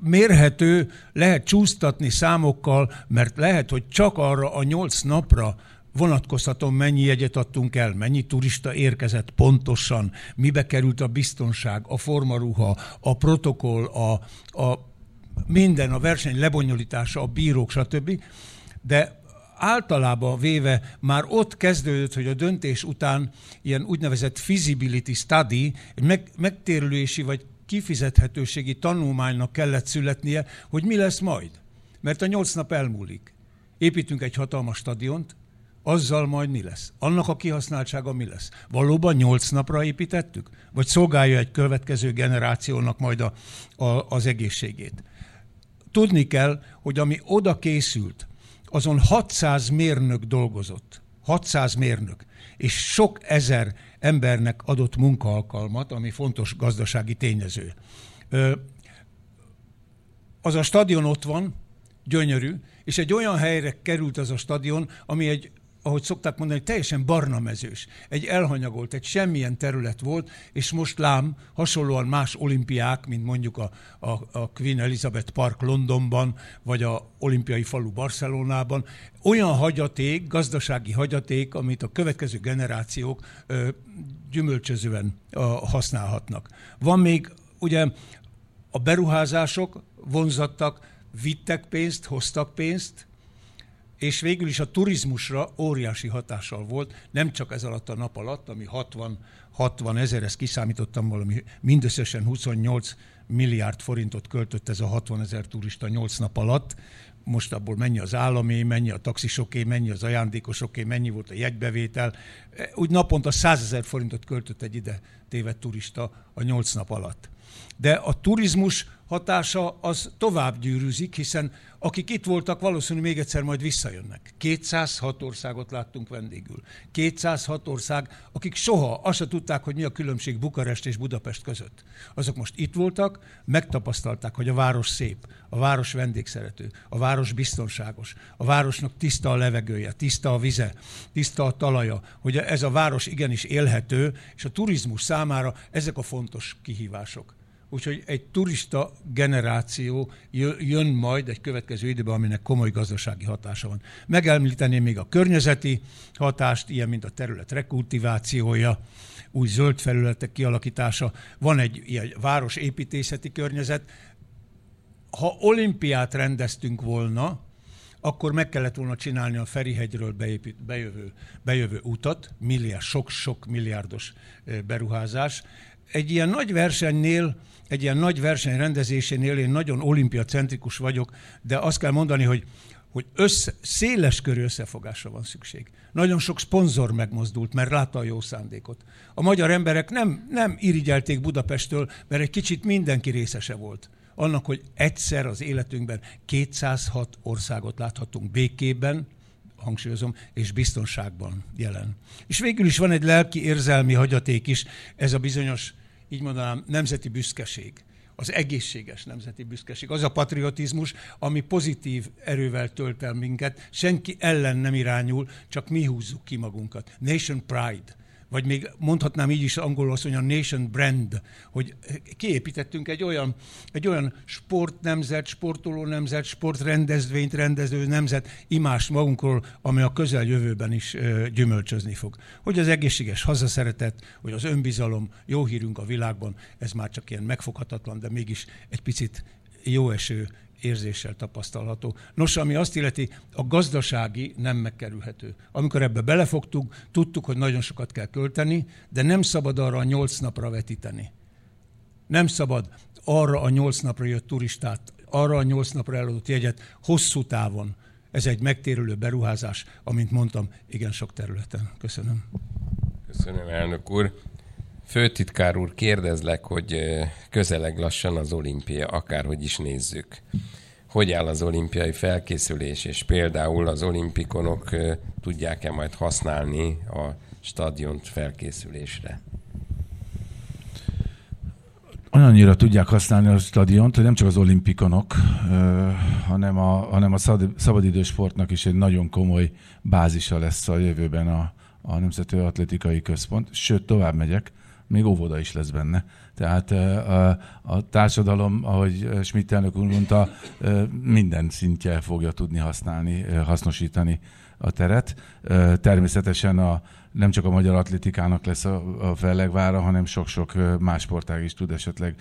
[SPEAKER 3] mérhető, lehet csúsztatni számokkal, mert lehet, hogy csak arra a nyolc napra vonatkozhatom, mennyi jegyet adtunk el, mennyi turista érkezett pontosan, mibe került a biztonság, a formaruha, a protokoll, a, a minden, a verseny lebonyolítása, a bírók, stb. De általában véve már ott kezdődött, hogy a döntés után ilyen úgynevezett feasibility study, egy meg, megtérülési vagy kifizethetőségi tanulmánynak kellett születnie, hogy mi lesz majd. Mert a nyolc nap elmúlik. Építünk egy hatalmas stadiont, azzal majd mi lesz? Annak a kihasználtsága mi lesz? Valóban nyolc napra építettük? Vagy szolgálja egy következő generációnak majd a, a, az egészségét? Tudni kell, hogy ami oda készült, azon 600 mérnök dolgozott. 600 mérnök. És sok ezer embernek adott munkaalkalmat, ami fontos gazdasági tényező. Az a stadion ott van, gyönyörű, és egy olyan helyre került az a stadion, ami egy ahogy szokták mondani, teljesen barna mezős. Egy elhanyagolt, egy semmilyen terület volt, és most lám, hasonlóan más olimpiák, mint mondjuk a, a, a Queen Elizabeth Park Londonban, vagy a olimpiai falu Barcelonában, olyan hagyaték, gazdasági hagyaték, amit a következő generációk ö, gyümölcsözően ö, használhatnak. Van még ugye a beruházások vonzattak, vittek pénzt, hoztak pénzt, és végül is a turizmusra óriási hatással volt, nem csak ez alatt a nap alatt, ami 60, 60 ezer, ezt kiszámítottam valami, mindösszesen 28 milliárd forintot költött ez a 60 ezer turista 8 nap alatt, most abból mennyi az állami, mennyi a taxisoké, mennyi az ajándékosoké, mennyi volt a jegybevétel. Úgy naponta 100 ezer forintot költött egy ide tévedt turista a 8 nap alatt. De a turizmus hatása az tovább gyűrűzik, hiszen akik itt voltak, valószínűleg még egyszer majd visszajönnek. 206 országot láttunk vendégül. 206 ország, akik soha azt se tudták, hogy mi a különbség Bukarest és Budapest között. Azok most itt voltak, megtapasztalták, hogy a város szép, a város vendégszerető, a város biztonságos, a városnak tiszta a levegője, tiszta a vize, tiszta a talaja, hogy ez a város igenis élhető, és a turizmus számára ezek a fontos kihívások. Úgyhogy egy turista generáció jön majd egy következő időben, aminek komoly gazdasági hatása van. Megemlíteném még a környezeti hatást, ilyen mint a terület rekultivációja, új zöld felületek kialakítása. Van egy ilyen városépítészeti környezet. Ha olimpiát rendeztünk volna, akkor meg kellett volna csinálni a Ferihegyről beépít, bejövő, bejövő utat, milliárd, sok-sok milliárdos beruházás. Egy ilyen nagy versenynél egy ilyen nagy verseny rendezésénél én nagyon olimpiacentrikus vagyok, de azt kell mondani, hogy hogy össze, széles körű összefogásra van szükség. Nagyon sok szponzor megmozdult, mert látta a jó szándékot. A magyar emberek nem, nem irigyelték Budapestől, mert egy kicsit mindenki részese volt. Annak, hogy egyszer az életünkben 206 országot láthatunk békében, hangsúlyozom, és biztonságban jelen. És végül is van egy lelki érzelmi hagyaték is, ez a bizonyos így mondanám, nemzeti büszkeség. az egészséges nemzeti büszkeség, az a patriotizmus, ami pozitív erővel tölt el minket, senki ellen nem irányul, csak mi húzzuk ki magunkat. Nation pride vagy még mondhatnám így is angolul azt, hogy a nation brand, hogy kiépítettünk egy olyan, egy olyan sportnemzet, sportoló nemzet, sportrendezvényt rendező nemzet imás magunkról, ami a közeljövőben is gyümölcsözni fog. Hogy az egészséges hazaszeretet, hogy az önbizalom, jó hírünk a világban, ez már csak ilyen megfoghatatlan, de mégis egy picit jó eső érzéssel tapasztalható. Nos, ami azt illeti, a gazdasági nem megkerülhető. Amikor ebbe belefogtunk, tudtuk, hogy nagyon sokat kell költeni, de nem szabad arra a nyolc napra vetíteni. Nem szabad arra a nyolc napra jött turistát, arra a nyolc napra eladott jegyet hosszú távon. Ez egy megtérülő beruházás, amint mondtam, igen sok területen. Köszönöm.
[SPEAKER 1] Köszönöm, elnök úr. Főtitkár úr, kérdezlek, hogy közeleg lassan az olimpia, akárhogy is nézzük. Hogy áll az olimpiai felkészülés, és például az olimpikonok tudják-e majd használni a stadiont felkészülésre?
[SPEAKER 5] Olyannyira tudják használni a stadiont, hogy nem csak az olimpikonok, hanem a, hanem a szabadidősportnak is egy nagyon komoly bázisa lesz a jövőben a, a Nemzeti Atlétikai Központ. Sőt, tovább megyek, még óvoda is lesz benne. Tehát a, a társadalom, ahogy Schmidt elnök úr mondta, minden szintje fogja tudni használni, hasznosítani a teret. Természetesen a, nem csak a magyar atlétikának lesz a, a fellegvára, hanem sok-sok más sportág is tud esetleg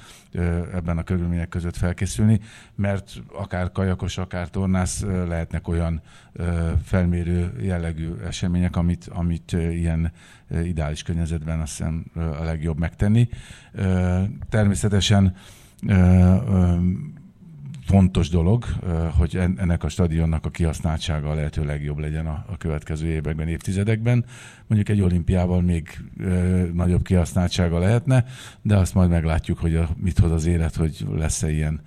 [SPEAKER 5] ebben a körülmények között felkészülni, mert akár kajakos, akár tornász lehetnek olyan felmérő jellegű események, amit, amit ilyen ideális környezetben azt hiszem a legjobb megtenni. Természetesen fontos dolog, hogy ennek a stadionnak a kihasználtsága a lehető legjobb legyen a, következő években, évtizedekben. Mondjuk egy olimpiával még nagyobb kihasználtsága lehetne, de azt majd meglátjuk, hogy mit hoz az élet, hogy lesz-e ilyen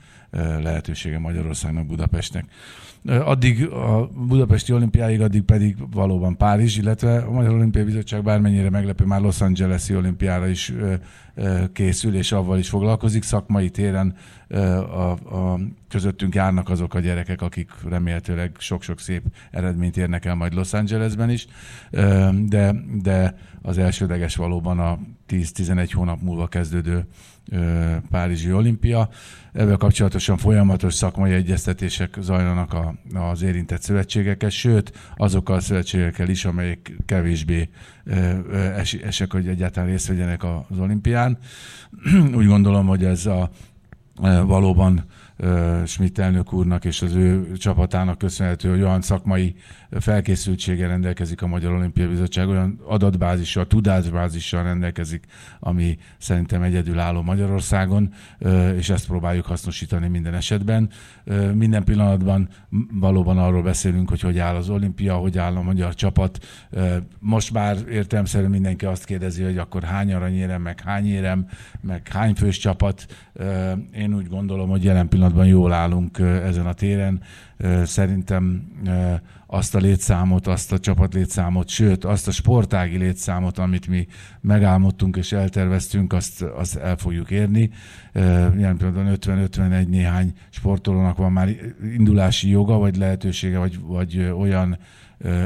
[SPEAKER 5] lehetősége Magyarországnak, Budapestnek. Addig a Budapesti olimpiáig, addig pedig valóban Párizs, illetve a Magyar Olimpiai Bizottság bármennyire meglepő, már Los Angeles-i olimpiára is készül, és avval is foglalkozik. Szakmai téren a, a, közöttünk járnak azok a gyerekek, akik remélhetőleg sok-sok szép eredményt érnek el majd Los Angelesben is, de, de az elsődleges valóban a 10-11 hónap múlva kezdődő Párizsi olimpia. Ebben kapcsolatosan folyamatos szakmai egyeztetések zajlanak a, az érintett szövetségekkel, sőt azokkal a szövetségekkel is, amelyek kevésbé esek, hogy egyáltalán részt vegyenek az olimpián. Úgy gondolom, hogy ez a valóban Schmidt elnök úrnak és az ő csapatának köszönhető, hogy olyan szakmai felkészültsége rendelkezik a Magyar Olimpiai Bizottság, olyan adatbázissal, tudásbázissal rendelkezik, ami szerintem egyedülálló Magyarországon, és ezt próbáljuk hasznosítani minden esetben. Minden pillanatban valóban arról beszélünk, hogy hogy áll az olimpia, hogy áll a magyar csapat. Most már értelemszerűen mindenki azt kérdezi, hogy akkor hány aranyérem, meg hány érem, meg hány fős csapat. Én úgy gondolom, hogy jelen pillanatban jól állunk ezen a téren. Szerintem azt a létszámot, azt a csapat létszámot, sőt, azt a sportági létszámot, amit mi megálmodtunk és elterveztünk, azt, azt el fogjuk érni. Jelen pillanatban 50-51 néhány sportolónak van már indulási joga, vagy lehetősége, vagy, vagy olyan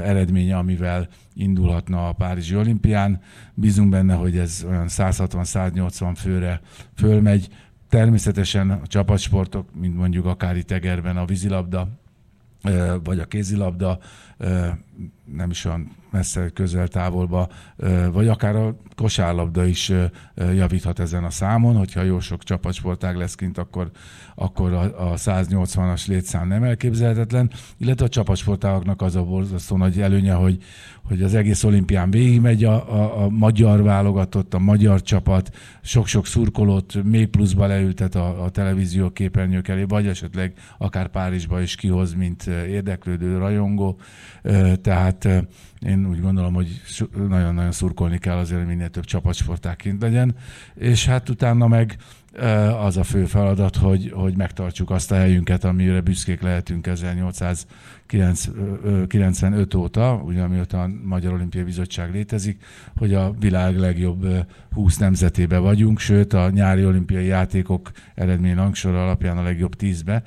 [SPEAKER 5] eredménye, amivel indulhatna a Párizsi olimpián. Bízunk benne, hogy ez olyan 160-180 főre fölmegy. Természetesen a csapatsportok, mint mondjuk akár itt Egerben a vízilabda, vagy a kézilabda, nem is olyan messze, közel, távolba, vagy akár a kosárlabda is javíthat ezen a számon, hogyha jó sok csapatsportág lesz kint, akkor, akkor a, a 180-as létszám nem elképzelhetetlen, illetve a csapatsportágoknak az a borzasztó nagy előnye, hogy, hogy az egész olimpián végigmegy a, a, a magyar válogatott, a magyar csapat, sok-sok szurkolót még pluszba leültet a, a televízió képernyők elé, vagy esetleg akár Párizsba is kihoz, mint érdeklődő rajongó. Tehát én úgy gondolom, hogy nagyon-nagyon szurkolni kell azért, hogy több csapatsporták kint legyen, és hát utána meg az a fő feladat, hogy, hogy megtartsuk azt a helyünket, amire büszkék lehetünk 1895 óta, ugye amióta a Magyar Olimpiai Bizottság létezik, hogy a világ legjobb 20 nemzetébe vagyunk, sőt a nyári olimpiai játékok eredmény rangsor alapján a legjobb 10-be.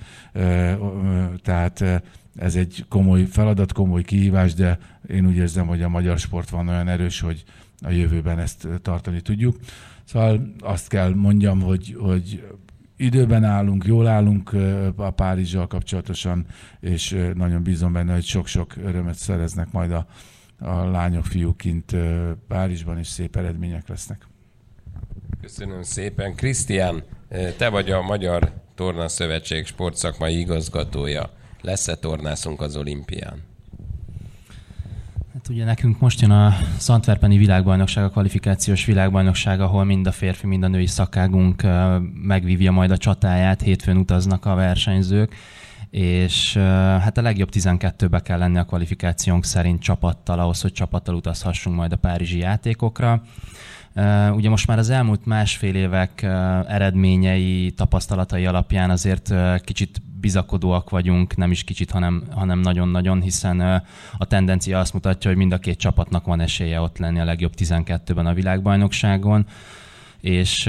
[SPEAKER 5] Tehát ez egy komoly feladat, komoly kihívás, de én úgy érzem, hogy a magyar sport van olyan erős, hogy a jövőben ezt tartani tudjuk. Szóval azt kell mondjam, hogy, hogy időben állunk, jól állunk a Párizsal kapcsolatosan, és nagyon bízom benne, hogy sok-sok örömet szereznek majd a, a lányok, fiúk kint Párizsban, és szép eredmények lesznek.
[SPEAKER 1] Köszönöm szépen. Krisztián, te vagy a Magyar Torna Szövetség sportszakmai igazgatója. Lesz-e tornászunk az olimpián?
[SPEAKER 6] Hát ugye nekünk most jön a Antwerpeni világbajnokság, a kvalifikációs világbajnokság, ahol mind a férfi, mind a női szakágunk megvívja majd a csatáját, hétfőn utaznak a versenyzők, és hát a legjobb 12-be kell lenni a kvalifikációnk szerint csapattal, ahhoz, hogy csapattal utazhassunk majd a párizsi játékokra. Ugye most már az elmúlt másfél évek eredményei, tapasztalatai alapján azért kicsit bizakodóak vagyunk, nem is kicsit, hanem, hanem nagyon-nagyon, hiszen a tendencia azt mutatja, hogy mind a két csapatnak van esélye ott lenni a legjobb 12-ben a világbajnokságon és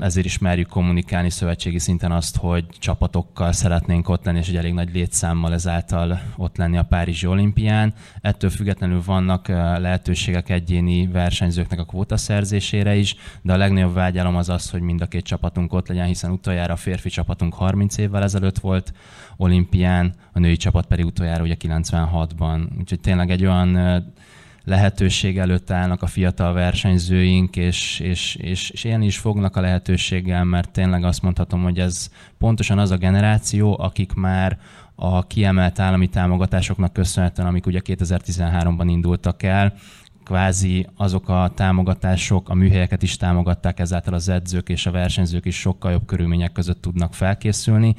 [SPEAKER 6] ezért is merjük kommunikálni szövetségi szinten azt, hogy csapatokkal szeretnénk ott lenni, és egy elég nagy létszámmal ezáltal ott lenni a Párizsi olimpián. Ettől függetlenül vannak lehetőségek egyéni versenyzőknek a kvóta szerzésére is, de a legnagyobb vágyalom az az, hogy mind a két csapatunk ott legyen, hiszen utoljára a férfi csapatunk 30 évvel ezelőtt volt olimpián, a női csapat pedig utoljára ugye 96-ban. Úgyhogy tényleg egy olyan lehetőség előtt állnak a fiatal versenyzőink, és, és, és, és élni is fognak a lehetőséggel, mert tényleg azt mondhatom, hogy ez pontosan az a generáció, akik már a kiemelt állami támogatásoknak köszönhetően, amik ugye 2013-ban indultak el, kvázi azok a támogatások a műhelyeket is támogatták, ezáltal az edzők és a versenyzők is sokkal jobb körülmények között tudnak felkészülni,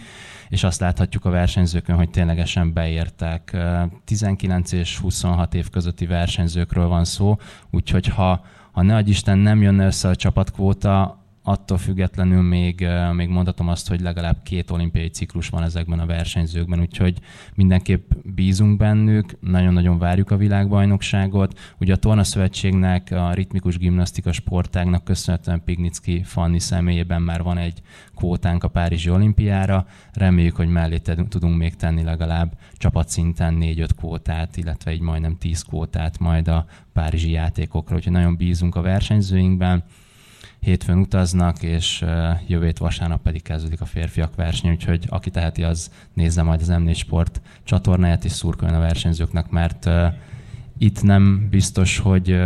[SPEAKER 6] és azt láthatjuk a versenyzőkön, hogy ténylegesen beértek. 19 és 26 év közötti versenyzőkről van szó, úgyhogy ha, ha ne Isten nem jönne össze a csapatkvóta, attól függetlenül még, még mondhatom azt, hogy legalább két olimpiai ciklus van ezekben a versenyzőkben, úgyhogy mindenképp bízunk bennük, nagyon-nagyon várjuk a világbajnokságot. Ugye a Torna Szövetségnek, a ritmikus gimnasztika sportágnak köszönhetően Pignicki Fanni személyében már van egy kvótánk a Párizsi olimpiára. Reméljük, hogy mellé tudunk még tenni legalább csapatszinten 4-5 kvótát, illetve egy majdnem 10 kvótát majd a Párizsi játékokra, úgyhogy nagyon bízunk a versenyzőinkben hétfőn utaznak, és jövő vasárnap pedig kezdődik a férfiak verseny, úgyhogy aki teheti, az nézze majd az M4 Sport csatornáját, és szurkoljon a versenyzőknek, mert itt nem biztos, hogy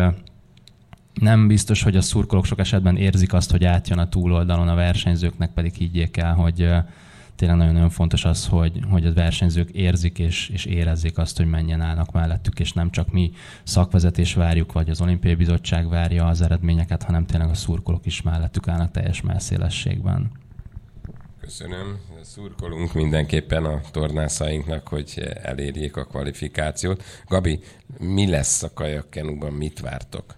[SPEAKER 6] nem biztos, hogy a szurkolók sok esetben érzik azt, hogy átjön a túloldalon a versenyzőknek, pedig higgyék el, hogy tényleg nagyon-nagyon fontos az, hogy, hogy a versenyzők érzik és, és érezzék azt, hogy menjen állnak mellettük, és nem csak mi szakvezetés várjuk, vagy az olimpiai bizottság várja az eredményeket, hanem tényleg a szurkolók is mellettük állnak teljes melszélességben.
[SPEAKER 1] Köszönöm. Szurkolunk mindenképpen a tornászainknak, hogy elérjék a kvalifikációt. Gabi, mi lesz a kajakkenúban, mit vártok?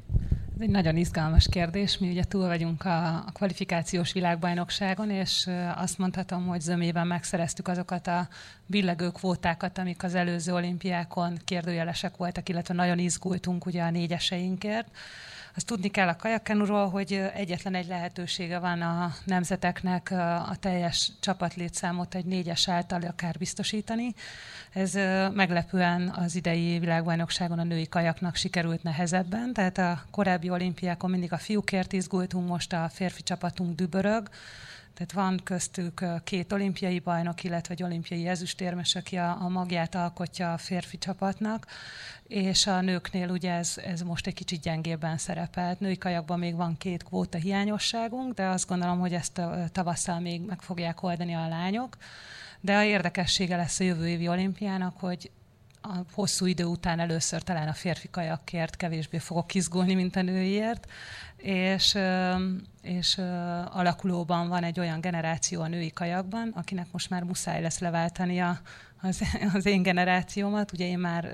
[SPEAKER 4] Ez egy nagyon izgalmas kérdés. Mi ugye túl vagyunk a, a kvalifikációs világbajnokságon, és azt mondhatom, hogy zömében megszereztük azokat a billegő kvótákat, amik az előző olimpiákon kérdőjelesek voltak, illetve nagyon izgultunk ugye a négyeseinkért. Azt tudni kell a kajakkenúról, hogy egyetlen egy lehetősége van a nemzeteknek a teljes csapatlétszámot egy négyes által akár biztosítani. Ez meglepően az idei világbajnokságon a női kajaknak sikerült nehezebben, tehát a korábbi olimpiákon mindig a fiúkért izgultunk, most a férfi csapatunk dübörög, tehát van köztük két olimpiai bajnok, illetve egy olimpiai ezüstérmes, aki a, a magját alkotja a férfi csapatnak, és a nőknél ugye ez, ez most egy kicsit gyengébben szerepelt. Női kajakban még van két kvóta hiányosságunk, de azt gondolom, hogy ezt tavasszal még meg fogják oldani a lányok. De a érdekessége lesz a jövő évi olimpiának, hogy a hosszú idő után először talán a férfi kajakért kevésbé fogok izgulni, mint a nőiért, és, és alakulóban van egy olyan generáció a női kajakban, akinek most már muszáj lesz leváltani a, az, az én generációmat. Ugye én már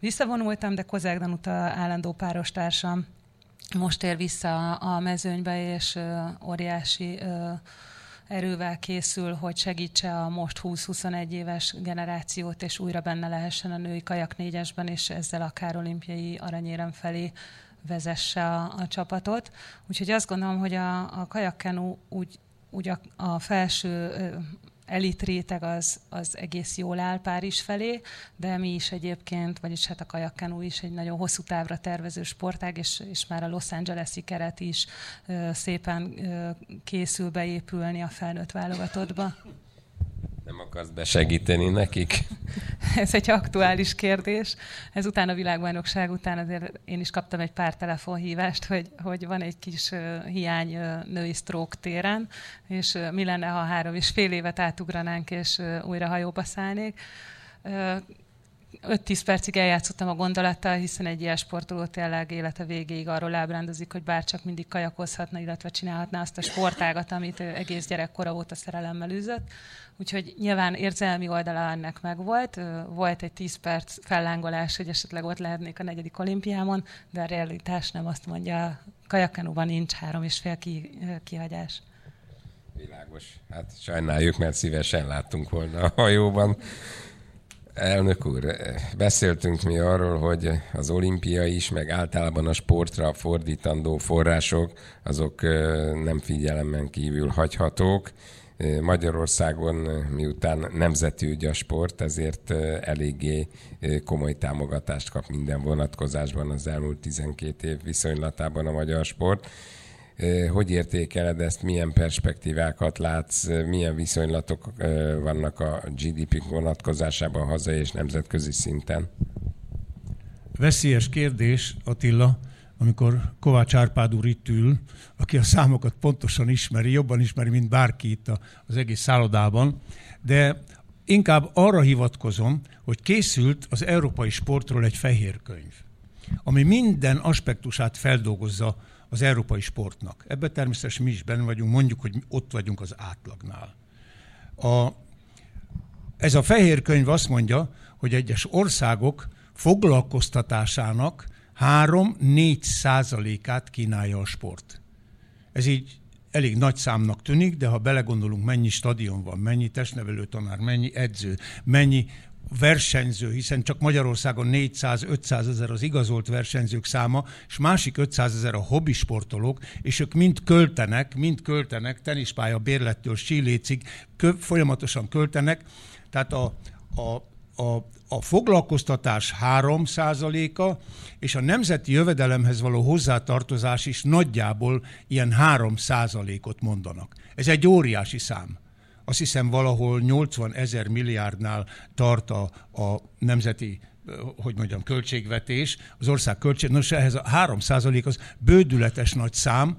[SPEAKER 4] visszavonultam, de Kozák Danuta állandó párostársam most ér vissza a mezőnybe, és óriási erővel készül, hogy segítse a most 20-21 éves generációt, és újra benne lehessen a női kajak négyesben, és ezzel akár olimpiai aranyérem felé vezesse a, a csapatot. Úgyhogy azt gondolom, hogy a, a kajakkenu úgy, úgy a, a felső elit réteg az, az egész jól áll Párizs felé, de mi is egyébként, vagyis hát a kajakkenú is egy nagyon hosszú távra tervező sportág, és, és már a Los Angeles-i keret is ö, szépen ö, készül beépülni a felnőtt válogatottba.
[SPEAKER 1] Nem akarsz besegíteni nekik?
[SPEAKER 4] Ez egy aktuális kérdés. Ezután a világbajnokság után azért én is kaptam egy pár telefonhívást, hogy, hogy van egy kis hiány női stroke téren, és mi lenne, ha három és fél évet átugranánk, és újra hajóba szállnék. 5-10 percig eljátszottam a gondolattal, hiszen egy ilyen sportoló tényleg élete végéig arról ábrándozik, hogy bárcsak mindig kajakozhatna, illetve csinálhatná azt a sportágat, amit egész gyerekkora óta szerelemmel űzött. Úgyhogy nyilván érzelmi oldala ennek megvolt. Volt egy 10 perc fellángolás, hogy esetleg ott lehetnék a negyedik olimpiámon, de a realitás nem azt mondja, kajakkenúban nincs három és fél ki, kihagyás.
[SPEAKER 1] Világos. Hát sajnáljuk, mert szívesen láttunk volna a hajóban. Elnök úr, beszéltünk mi arról, hogy az olimpia is, meg általában a sportra fordítandó források, azok nem figyelemmen kívül hagyhatók. Magyarországon, miután nemzeti ügy a sport, ezért eléggé komoly támogatást kap minden vonatkozásban az elmúlt 12 év viszonylatában a magyar sport. Hogy értékeled ezt, milyen perspektívákat látsz, milyen viszonylatok vannak a GDP vonatkozásában hazai és nemzetközi szinten?
[SPEAKER 3] Veszélyes kérdés, Attila amikor Kovács Árpád úr itt ül, aki a számokat pontosan ismeri, jobban ismeri, mint bárki itt az egész szállodában, de inkább arra hivatkozom, hogy készült az európai sportról egy fehér könyv, ami minden aspektusát feldolgozza az európai sportnak. Ebben természetesen mi is benne vagyunk, mondjuk, hogy ott vagyunk az átlagnál. A, ez a fehér könyv azt mondja, hogy egyes országok foglalkoztatásának 3-4 százalékát kínálja a sport. Ez így elég nagy számnak tűnik, de ha belegondolunk, mennyi stadion van, mennyi testnevelő tanár, mennyi edző, mennyi versenyző, hiszen csak Magyarországon 400-500 ezer az igazolt versenyzők száma, és másik 500 ezer a hobbisportolók, és ők mind költenek, mind költenek, tenispálya bérlettől sílécig, kö, folyamatosan költenek, tehát a, a, a, a foglalkoztatás 3% a és a nemzeti jövedelemhez való hozzátartozás is nagyjából ilyen 3% ot mondanak. Ez egy óriási szám. Azt hiszem valahol 80 ezer milliárdnál tart a, a nemzeti hogy mondjam, költségvetés, az ország költség, nos ehhez a 3 az bődületes nagy szám,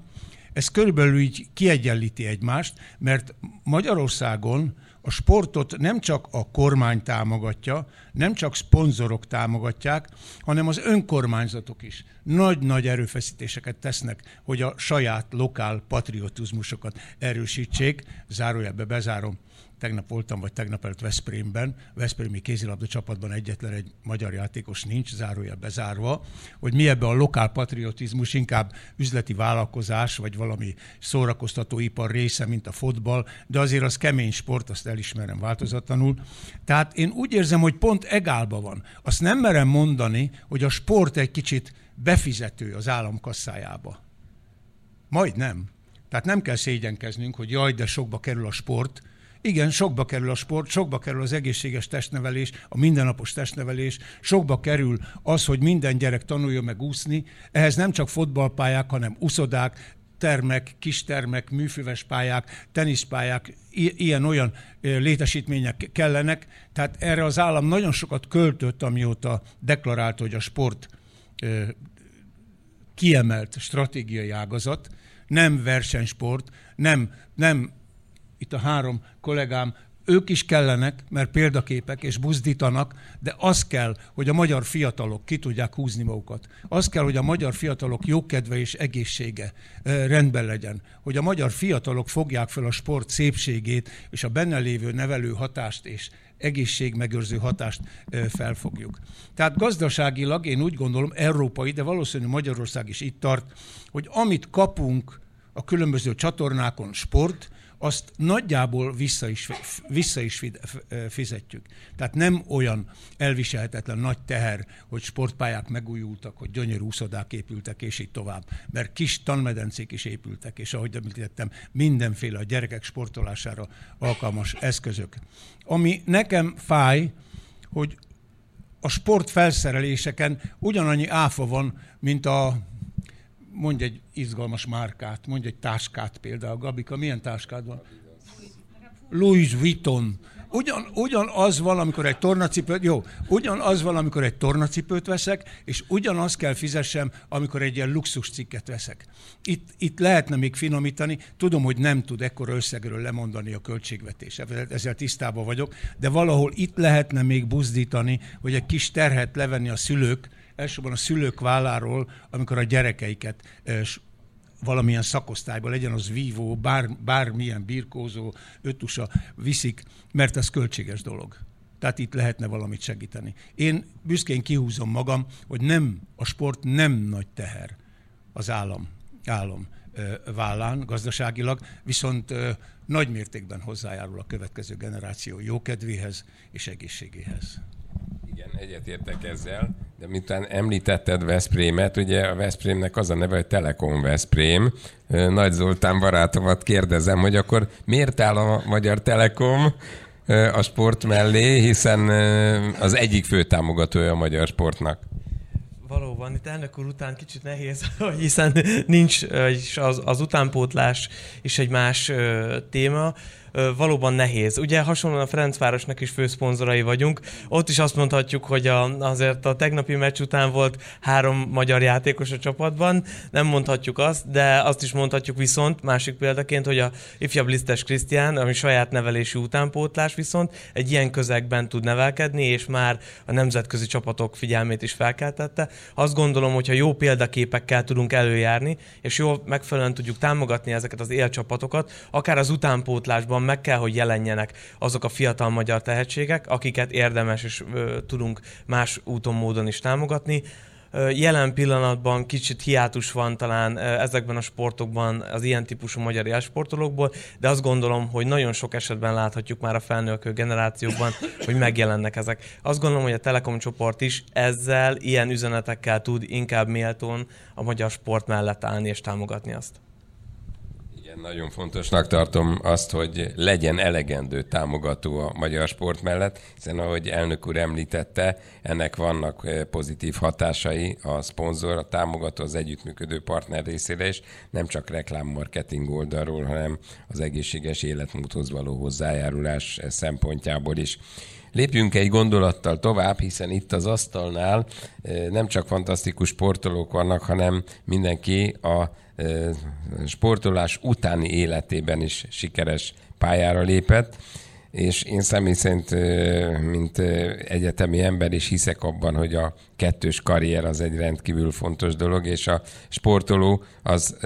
[SPEAKER 3] ez körülbelül így kiegyenlíti egymást, mert Magyarországon a sportot nem csak a kormány támogatja, nem csak szponzorok támogatják, hanem az önkormányzatok is nagy-nagy erőfeszítéseket tesznek, hogy a saját lokál patriotizmusokat erősítsék. Zárójelbe bezárom tegnap voltam, vagy tegnap előtt Veszprémben, Veszprémi kézilabda csapatban egyetlen egy magyar játékos nincs, zárója bezárva, hogy mi ebbe a lokál patriotizmus inkább üzleti vállalkozás, vagy valami szórakoztató ipar része, mint a fotball, de azért az kemény sport, azt elismerem változatlanul. Tehát én úgy érzem, hogy pont egálba van. Azt nem merem mondani, hogy a sport egy kicsit befizető az állam kasszájába. Majd nem. Tehát nem kell szégyenkeznünk, hogy jaj, de sokba kerül a sport, igen, sokba kerül a sport, sokba kerül az egészséges testnevelés, a mindennapos testnevelés, sokba kerül az, hogy minden gyerek tanuljon meg úszni. Ehhez nem csak fotballpályák, hanem uszodák, termek, kistermek, műfüves pályák, teniszpályák, ilyen-olyan létesítmények kellenek. Tehát erre az állam nagyon sokat költött, amióta deklarálta, hogy a sport kiemelt stratégiai ágazat, nem versenysport, nem, nem itt a három kollégám ők is kellenek, mert példaképek és buzdítanak, de az kell, hogy a magyar fiatalok ki tudják húzni magukat. Az kell, hogy a magyar fiatalok jókedve és egészsége rendben legyen. Hogy a magyar fiatalok fogják fel a sport szépségét és a benne lévő nevelő hatást és egészségmegőrző hatást felfogjuk. Tehát gazdaságilag én úgy gondolom, európai, de valószínűleg Magyarország is itt tart, hogy amit kapunk a különböző csatornákon sport, azt nagyjából vissza is, vissza is fizetjük. Tehát nem olyan elviselhetetlen nagy teher, hogy sportpályák megújultak, hogy gyönyörű úszodák épültek, és így tovább. Mert kis tanmedencék is épültek, és ahogy említettem, mindenféle a gyerekek sportolására alkalmas eszközök. Ami nekem fáj, hogy a sportfelszereléseken ugyanannyi áfa van, mint a mondj egy izgalmas márkát, mondj egy táskát például. Gabika, milyen táskád van? Louis Vuitton. Ugyan, ugyan az van, amikor egy tornacipőt, jó, ugyan az van, amikor egy tornacipőt veszek, és ugyanaz kell fizessem, amikor egy ilyen luxus cikket veszek. Itt, itt lehetne még finomítani, tudom, hogy nem tud ekkora összegről lemondani a költségvetés, ezzel tisztában vagyok, de valahol itt lehetne még buzdítani, hogy egy kis terhet levenni a szülők, elsősorban a szülők válláról, amikor a gyerekeiket valamilyen szakosztályban, legyen az vívó, bár, bármilyen birkózó, ötusa viszik, mert ez költséges dolog. Tehát itt lehetne valamit segíteni. Én büszkén kihúzom magam, hogy nem, a sport nem nagy teher az állam, állam vállán gazdaságilag, viszont nagy mértékben hozzájárul a következő generáció jókedvéhez és egészségéhez.
[SPEAKER 1] Egyetértek ezzel, de miután említetted Veszprémet, ugye a Veszprémnek az a neve, hogy Telekom Veszprém. Nagy Zoltán barátomat kérdezem, hogy akkor miért áll a Magyar Telekom a sport mellé, hiszen az egyik fő támogatója a magyar sportnak.
[SPEAKER 2] Valóban, itt elnök úr után kicsit nehéz, hiszen nincs az, az utánpótlás is egy más téma valóban nehéz. Ugye hasonlóan a Ferencvárosnak is főszponzorai vagyunk, ott is azt mondhatjuk, hogy a, azért a tegnapi meccs után volt három magyar játékos a csapatban, nem mondhatjuk azt, de azt is mondhatjuk viszont, másik példaként, hogy a ifjabb lisztes Krisztián, ami saját nevelési utánpótlás viszont egy ilyen közegben tud nevelkedni, és már a nemzetközi csapatok figyelmét is felkeltette. Azt gondolom, hogy ha jó példaképekkel tudunk előjárni, és jó megfelelően tudjuk támogatni ezeket az élcsapatokat, akár az utánpótlásban meg kell, hogy jelenjenek azok a fiatal magyar tehetségek, akiket érdemes és ö, tudunk más úton, módon is támogatni. Jelen pillanatban kicsit hiátus van talán ezekben a sportokban az ilyen típusú magyar élsportolókból, de azt gondolom, hogy nagyon sok esetben láthatjuk már a felnőkő generációkban, hogy megjelennek ezek. Azt gondolom, hogy a Telekom csoport is ezzel, ilyen üzenetekkel tud inkább méltón a magyar sport mellett állni és támogatni azt.
[SPEAKER 1] Nagyon fontosnak tartom azt, hogy legyen elegendő támogató a magyar sport mellett, hiszen ahogy elnök úr említette, ennek vannak eh, pozitív hatásai a szponzor, a támogató, az együttműködő partner részére is, nem csak reklámmarketing oldalról, hanem az egészséges életmódhoz való hozzájárulás szempontjából is. Lépjünk egy gondolattal tovább, hiszen itt az asztalnál eh, nem csak fantasztikus sportolók vannak, hanem mindenki a eh, sportolás utáni életében is sikeres pályára lépett és én személy szerint, mint egyetemi ember is hiszek abban, hogy a kettős karrier az egy rendkívül fontos dolog, és a sportoló az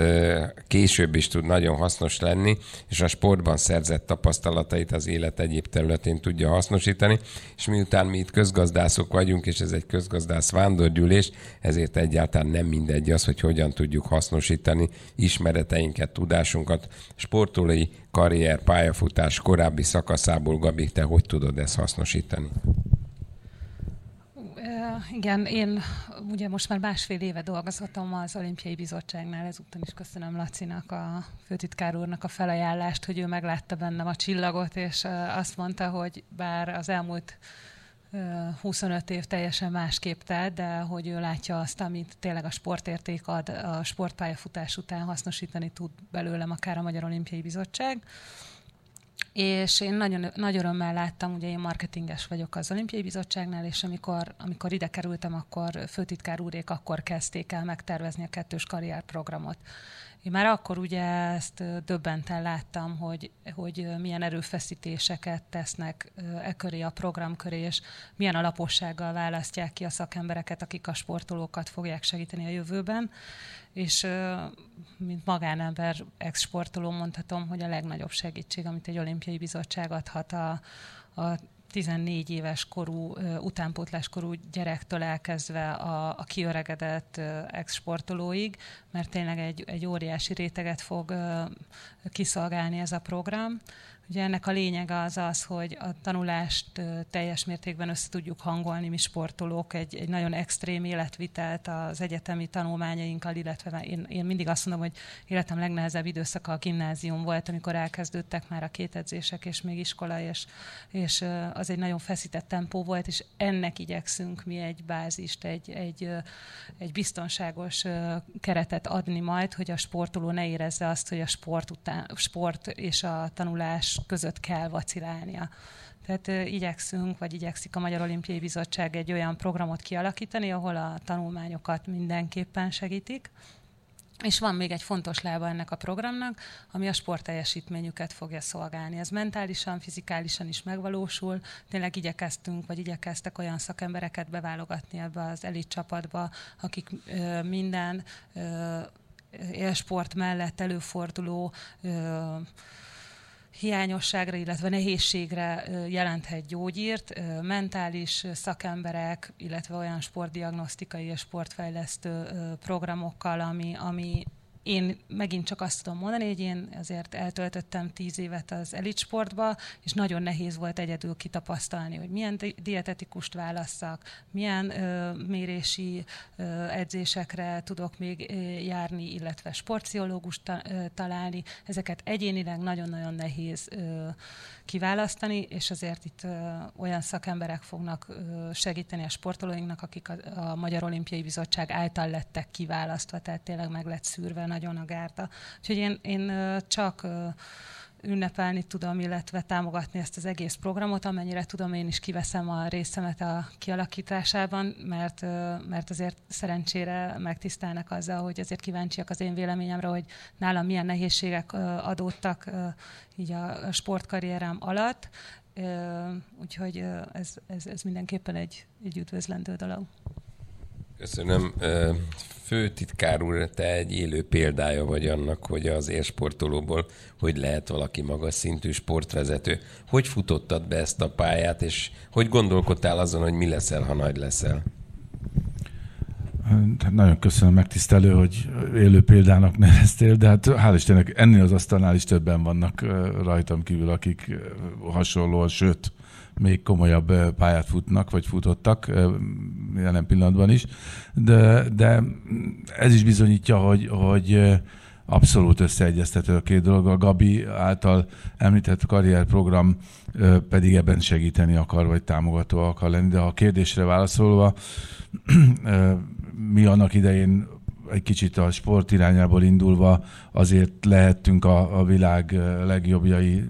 [SPEAKER 1] később is tud nagyon hasznos lenni, és a sportban szerzett tapasztalatait az élet egyéb területén tudja hasznosítani, és miután mi itt közgazdászok vagyunk, és ez egy közgazdász vándorgyűlés, ezért egyáltalán nem mindegy az, hogy hogyan tudjuk hasznosítani ismereteinket, tudásunkat, sportolói karrier, pályafutás korábbi szakaszából, Gabi, te hogy tudod ezt hasznosítani?
[SPEAKER 4] Igen, én ugye most már másfél éve dolgozhatom az Olimpiai Bizottságnál, ezúttal is köszönöm Lacinak, a főtitkár úrnak a felajánlást, hogy ő meglátta bennem a csillagot, és azt mondta, hogy bár az elmúlt 25 év teljesen másképp telt, de hogy ő látja azt, amit tényleg a sportérték ad, a sportpályafutás után hasznosítani tud belőlem akár a Magyar Olimpiai Bizottság. És én nagyon, nagy örömmel láttam, ugye én marketinges vagyok az Olimpiai Bizottságnál, és amikor, amikor ide kerültem, akkor főtitkár úrék akkor kezdték el megtervezni a kettős karrierprogramot. Én már akkor ugye ezt döbbenten láttam, hogy, hogy milyen erőfeszítéseket tesznek e köré, a program köré, és milyen alapossággal választják ki a szakembereket, akik a sportolókat fogják segíteni a jövőben. És mint magánember, ex-sportoló mondhatom, hogy a legnagyobb segítség, amit egy olimpiai bizottság adhat a, a 14 éves korú, utánpótláskorú gyerektől elkezdve a, a kiöregedett ex-sportolóig, mert tényleg egy, egy óriási réteget fog kiszolgálni ez a program. Ugye ennek a lényege az az, hogy a tanulást teljes mértékben össze tudjuk hangolni mi sportolók, egy, egy nagyon extrém életvitelt az egyetemi tanulmányainkkal, illetve én, én mindig azt mondom, hogy életem legnehezebb időszaka a gimnázium volt, amikor elkezdődtek már a két edzések, és még iskola, és, és az egy nagyon feszített tempó volt, és ennek igyekszünk mi egy bázist, egy, egy, egy biztonságos keretet adni majd, hogy a sportoló ne érezze azt, hogy a sport, után, sport és a tanulás között kell vacilálnia. Tehát igyekszünk, vagy igyekszik a Magyar Olimpiai Bizottság egy olyan programot kialakítani, ahol a tanulmányokat mindenképpen segítik, és van még egy fontos lába ennek a programnak, ami a sportteljesítményüket fogja szolgálni. Ez mentálisan, fizikálisan is megvalósul. Tényleg igyekeztünk, vagy igyekeztek olyan szakembereket beválogatni ebbe az elit csapatba, akik ö, minden ö, élsport mellett előforduló ö, hiányosságra, illetve nehézségre jelenthet gyógyírt, mentális szakemberek, illetve olyan sportdiagnosztikai és sportfejlesztő programokkal, ami, ami én megint csak azt tudom mondani, hogy én azért eltöltöttem tíz évet az elitsportba, és nagyon nehéz volt egyedül kitapasztalni, hogy milyen dietetikust válasszak, milyen ö, mérési ö, edzésekre tudok még járni, illetve sportpszichológust ta, ö, találni. Ezeket egyénileg nagyon-nagyon nehéz ö, kiválasztani, és azért itt ö, olyan szakemberek fognak ö, segíteni a sportolóinknak, akik a, a Magyar Olimpiai Bizottság által lettek kiválasztva, tehát tényleg meg lett szűrve nagyon a gárda. Úgyhogy én, én csak ünnepelni tudom, illetve támogatni ezt az egész programot, amennyire tudom, én is kiveszem a részemet a kialakításában, mert, mert azért szerencsére megtisztelnek azzal, hogy azért kíváncsiak az én véleményemre, hogy nálam milyen nehézségek adódtak így a sportkarrierem alatt, úgyhogy ez, ez, ez mindenképpen egy, egy üdvözlendő dolog.
[SPEAKER 1] Köszönöm. Főtitkár úr, te egy élő példája vagy annak, hogy az élsportolóból hogy lehet valaki magas szintű sportvezető. Hogy futottad be ezt a pályát, és hogy gondolkodtál azon, hogy mi leszel, ha nagy leszel?
[SPEAKER 5] Hát nagyon köszönöm, megtisztelő, hogy élő példának neveztél, de hát hál' Istennek ennél az asztalnál is többen vannak rajtam kívül, akik hasonlóan, sőt, még komolyabb pályát futnak, vagy futottak jelen pillanatban is. De, de ez is bizonyítja, hogy, hogy abszolút összeegyeztető a két dolog. A Gabi által említett karrierprogram pedig ebben segíteni akar, vagy támogató akar lenni. De a kérdésre válaszolva, mi annak idején egy kicsit a sport irányából indulva azért lehettünk a, a világ legjobbjai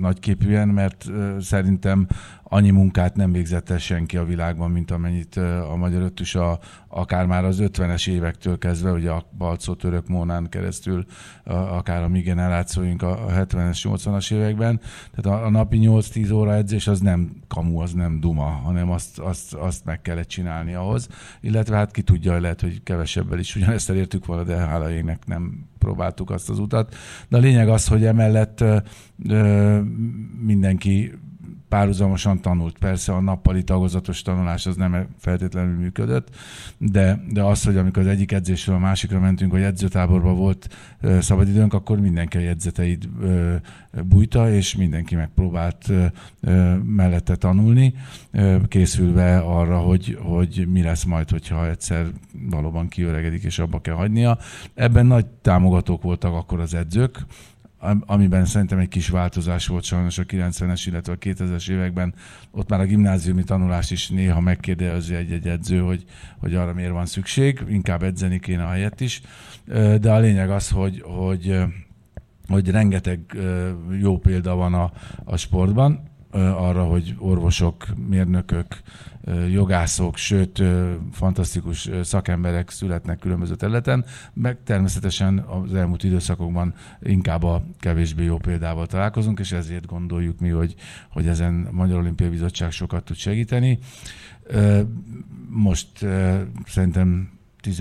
[SPEAKER 5] nagyképűen, mert szerintem annyi munkát nem végzett el senki a világban, mint amennyit a magyar öttus a, akár már az 50-es évektől kezdve, ugye a Balcó Török Mónán keresztül, akár a mi generációink a 70-es, 80-as években. Tehát a, a napi 8-10 óra edzés az nem kamu, az nem duma, hanem azt, azt, azt meg kellett csinálni ahhoz. Illetve hát ki tudja, lehet, hogy kevesebbel is ugyanezt elértük volna, de hála ének nem próbáltuk azt az utat. De a lényeg az, hogy emellett ö, mindenki párhuzamosan tanult. Persze a nappali tagozatos tanulás az nem feltétlenül működött, de, de az, hogy amikor az egyik edzésről a másikra mentünk, vagy edzőtáborban volt szabadidőnk, akkor mindenki a jegyzeteit bújta, és mindenki megpróbált mellette tanulni, készülve arra, hogy, hogy mi lesz majd, hogyha egyszer valóban kiöregedik, és abba kell hagynia. Ebben nagy támogatók voltak akkor az edzők, amiben szerintem egy kis változás volt sajnos a 90-es, illetve a 2000-es években. Ott már a gimnáziumi tanulás is néha megkérdezi egy-egy edző, hogy, hogy arra miért van szükség, inkább edzeni kéne a helyet is. De a lényeg az, hogy, hogy, hogy rengeteg jó példa van a, a sportban, arra, hogy orvosok, mérnökök, jogászok, sőt, fantasztikus szakemberek születnek különböző területen, meg természetesen az elmúlt időszakokban inkább a kevésbé jó példával találkozunk, és ezért gondoljuk mi, hogy, hogy ezen Magyar Olimpiai Bizottság sokat tud segíteni. Most szerintem 10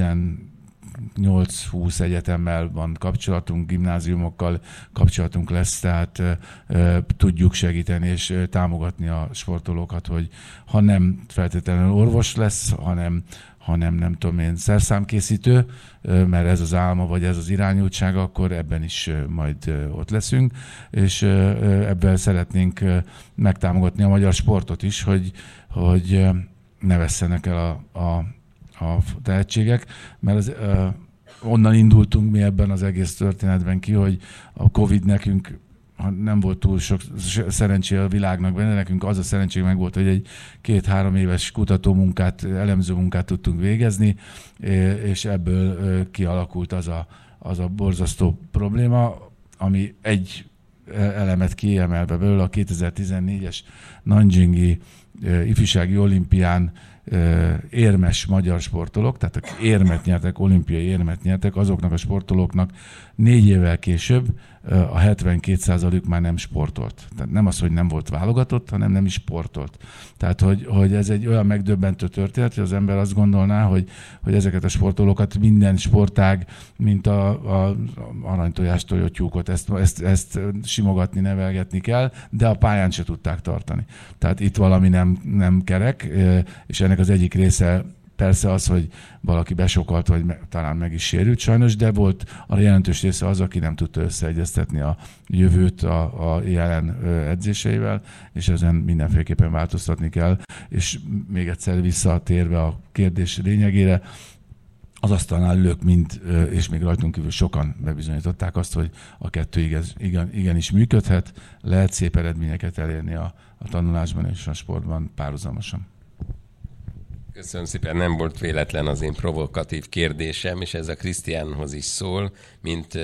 [SPEAKER 5] 8-20 egyetemmel van kapcsolatunk, gimnáziumokkal kapcsolatunk lesz, tehát tudjuk segíteni és támogatni a sportolókat, hogy ha nem feltétlenül orvos lesz, hanem hanem nem tudom én, szerszámkészítő, mert ez az álma, vagy ez az irányultság, akkor ebben is majd ott leszünk, és ebben szeretnénk megtámogatni a magyar sportot is, hogy, hogy ne vesszenek el a, a a tehetségek, mert az, onnan indultunk mi ebben az egész történetben ki, hogy a Covid nekünk nem volt túl sok szerencsé a világnak benne, nekünk az a szerencség meg volt, hogy egy két-három éves kutatómunkát, elemző munkát tudtunk végezni, és ebből kialakult az a, az a borzasztó probléma, ami egy elemet kiemelve belőle a 2014-es Nanjingi ifjúsági olimpián érmes magyar sportolók, tehát akik érmet nyertek, olimpiai érmet nyertek, azoknak a sportolóknak négy évvel később a 72%-ük már nem sportolt. Tehát nem az, hogy nem volt válogatott, hanem nem is sportolt. Tehát, hogy, hogy ez egy olyan megdöbbentő történet, hogy az ember azt gondolná, hogy, hogy ezeket a sportolókat minden sportág, mint a, a aranytojás tojótyúkot, ezt, ezt, ezt simogatni, nevelgetni kell, de a pályán se tudták tartani. Tehát itt valami nem, nem kerek, és ennek az egyik része Persze az, hogy valaki besokalt, vagy me, talán meg is sérült sajnos, de volt a jelentős része az, aki nem tudta összeegyeztetni a jövőt a, a jelen edzéseivel, és ezen mindenféleképpen változtatni kell. És még egyszer visszatérve a kérdés lényegére, az asztalnál ülők mind, és még rajtunk kívül sokan bebizonyították azt, hogy a kettő igaz, igen, igenis működhet, lehet szép eredményeket elérni a, a tanulásban és a sportban párhuzamosan.
[SPEAKER 1] Köszönöm szépen, nem volt véletlen az én provokatív kérdésem, és ez a Krisztiánhoz is szól, mint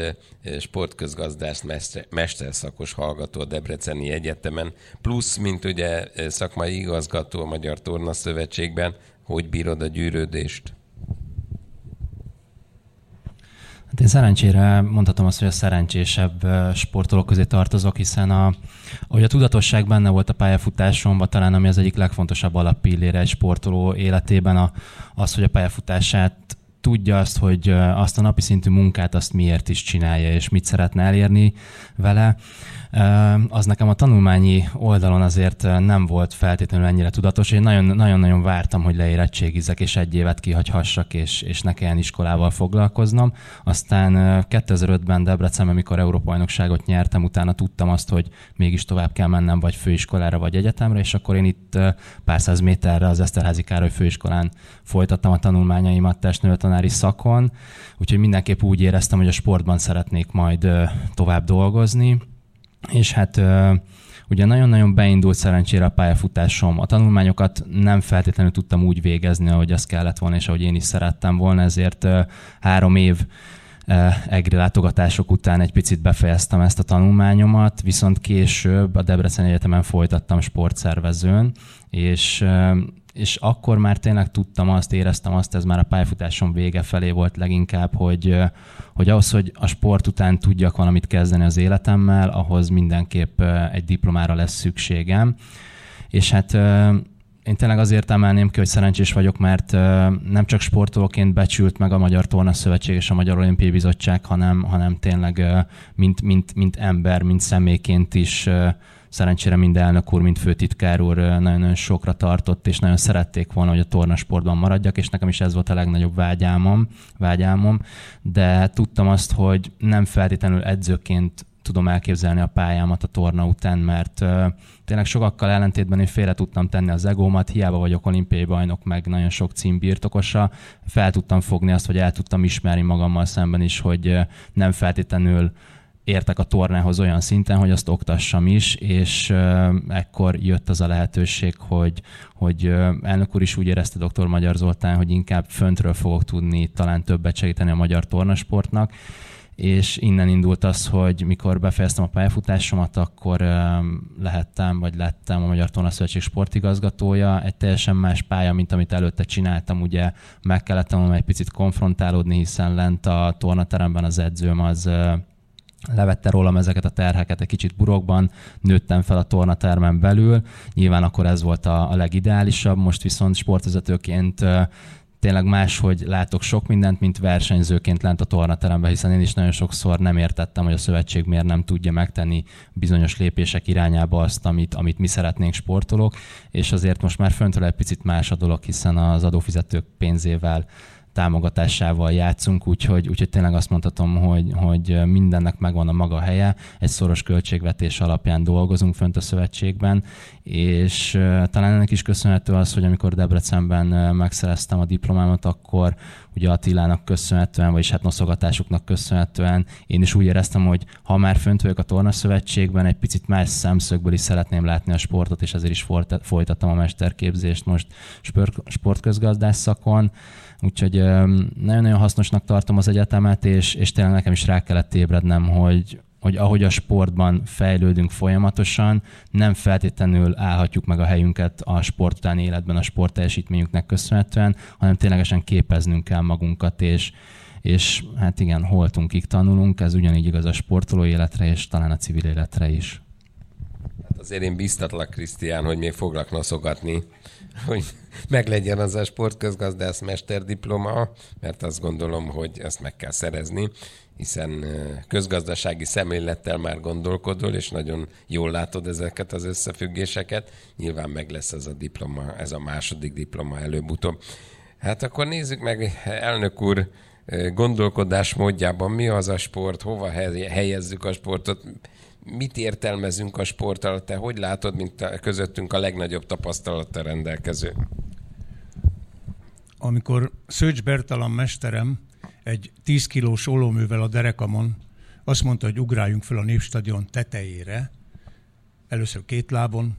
[SPEAKER 1] sportközgazdász mesterszakos hallgató a Debreceni Egyetemen, plusz, mint ugye szakmai igazgató a Magyar Torna Szövetségben, hogy bírod a gyűrődést?
[SPEAKER 6] Hát én szerencsére mondhatom azt, hogy a szerencsésebb sportolók közé tartozok, hiszen a, ahogy a tudatosság benne volt a pályafutásomban, talán ami az egyik legfontosabb alappillére egy sportoló életében, a, az, hogy a pályafutását tudja azt, hogy azt a napi szintű munkát azt miért is csinálja, és mit szeretne elérni vele az nekem a tanulmányi oldalon azért nem volt feltétlenül ennyire tudatos. Én nagyon-nagyon vártam, hogy leérettségizek, és egy évet kihagyhassak, és, és ne kelljen iskolával foglalkoznom. Aztán 2005-ben Debrecenben, amikor Európa-bajnokságot nyertem, utána tudtam azt, hogy mégis tovább kell mennem, vagy főiskolára, vagy egyetemre, és akkor én itt pár száz méterre az Eszterházi Károly főiskolán folytattam a tanulmányaimat testnőtanári szakon, úgyhogy mindenképp úgy éreztem, hogy a sportban szeretnék majd tovább dolgozni és hát ugye nagyon-nagyon beindult szerencsére a pályafutásom. A tanulmányokat nem feltétlenül tudtam úgy végezni, ahogy az kellett volna, és ahogy én is szerettem volna, ezért három év egri látogatások után egy picit befejeztem ezt a tanulmányomat, viszont később a Debrecen Egyetemen folytattam sportszervezőn, és és akkor már tényleg tudtam azt, éreztem azt, ez már a pályafutásom vége felé volt leginkább, hogy, hogy ahhoz, hogy a sport után tudjak valamit kezdeni az életemmel, ahhoz mindenképp egy diplomára lesz szükségem. És hát én tényleg azért emelném ki, hogy szerencsés vagyok, mert nem csak sportolóként becsült meg a Magyar Torna Szövetség és a Magyar Olimpiai Bizottság, hanem, hanem tényleg mint, mint, mint ember, mint személyként is Szerencsére mind elnök úr, mind főtitkár úr nagyon-nagyon sokra tartott, és nagyon szerették volna, hogy a tornasportban maradjak, és nekem is ez volt a legnagyobb vágyálmom, vágyálmom de tudtam azt, hogy nem feltétlenül edzőként tudom elképzelni a pályámat a torna után, mert uh, tényleg sokakkal ellentétben én félre tudtam tenni az egómat, hiába vagyok olimpiai bajnok, meg nagyon sok cím birtokosa, fel tudtam fogni azt, hogy el tudtam ismerni magammal szemben is, hogy nem feltétlenül értek a tornához olyan szinten, hogy azt oktassam is, és ekkor jött az a lehetőség, hogy, hogy elnök úr is úgy érezte dr. Magyar Zoltán, hogy inkább föntről fogok tudni talán többet segíteni a magyar tornasportnak, és innen indult az, hogy mikor befejeztem a pályafutásomat, akkor lehettem, vagy lettem a Magyar Torna Szövetség sportigazgatója. Egy teljesen más pálya, mint amit előtte csináltam, ugye meg kellett tanulnom egy picit konfrontálódni, hiszen lent a tornateremben az edzőm az levette rólam ezeket a terheket egy kicsit burokban, nőttem fel a tornatermen belül, nyilván akkor ez volt a, a legideálisabb, most viszont sportvezetőként tényleg más, hogy látok sok mindent, mint versenyzőként lent a tornateremben, hiszen én is nagyon sokszor nem értettem, hogy a szövetség miért nem tudja megtenni bizonyos lépések irányába azt, amit, amit mi szeretnénk sportolók, és azért most már föntől egy picit más a dolog, hiszen az adófizetők pénzével támogatásával játszunk, úgyhogy, úgyhogy tényleg azt mondhatom, hogy, hogy mindennek megvan a maga helye, egy szoros költségvetés alapján dolgozunk fönt a szövetségben, és talán ennek is köszönhető az, hogy amikor Debrecenben megszereztem a diplomámat, akkor ugye Attilának köszönhetően, vagyis hát noszogatásuknak köszönhetően én is úgy éreztem, hogy ha már fönt vagyok a tornaszövetségben, egy picit más szemszögből is szeretném látni a sportot, és ezért is folytattam a mesterképzést most sportközgazdás szakon. Úgyhogy nagyon-nagyon hasznosnak tartom az egyetemet, és, és tényleg nekem is rá kellett ébrednem, hogy, hogy ahogy a sportban fejlődünk folyamatosan, nem feltétlenül állhatjuk meg a helyünket a sport utáni életben a sport teljesítményünknek köszönhetően, hanem ténylegesen képeznünk kell magunkat, és, és hát igen, holtunkig tanulunk, ez ugyanígy igaz a sportoló életre, és talán a civil életre is.
[SPEAKER 1] Hát azért én biztatlak, Krisztián, hogy még foglak noszogatni, hogy meglegyen az a sportközgazdász mesterdiploma, mert azt gondolom, hogy ezt meg kell szerezni, hiszen közgazdasági szemlélettel már gondolkodol, és nagyon jól látod ezeket az összefüggéseket. Nyilván meg lesz ez a diploma, ez a második diploma előbb-utóbb. Hát akkor nézzük meg, elnök úr, gondolkodás módjában mi az a sport, hova helyezzük a sportot, mit értelmezünk a sport alatt, te hogy látod, mint a, közöttünk a legnagyobb tapasztalattal rendelkező?
[SPEAKER 3] Amikor Szőcs Bertalan mesterem egy 10 kilós olóművel a derekamon azt mondta, hogy ugráljunk fel a Népstadion tetejére, először két lábon,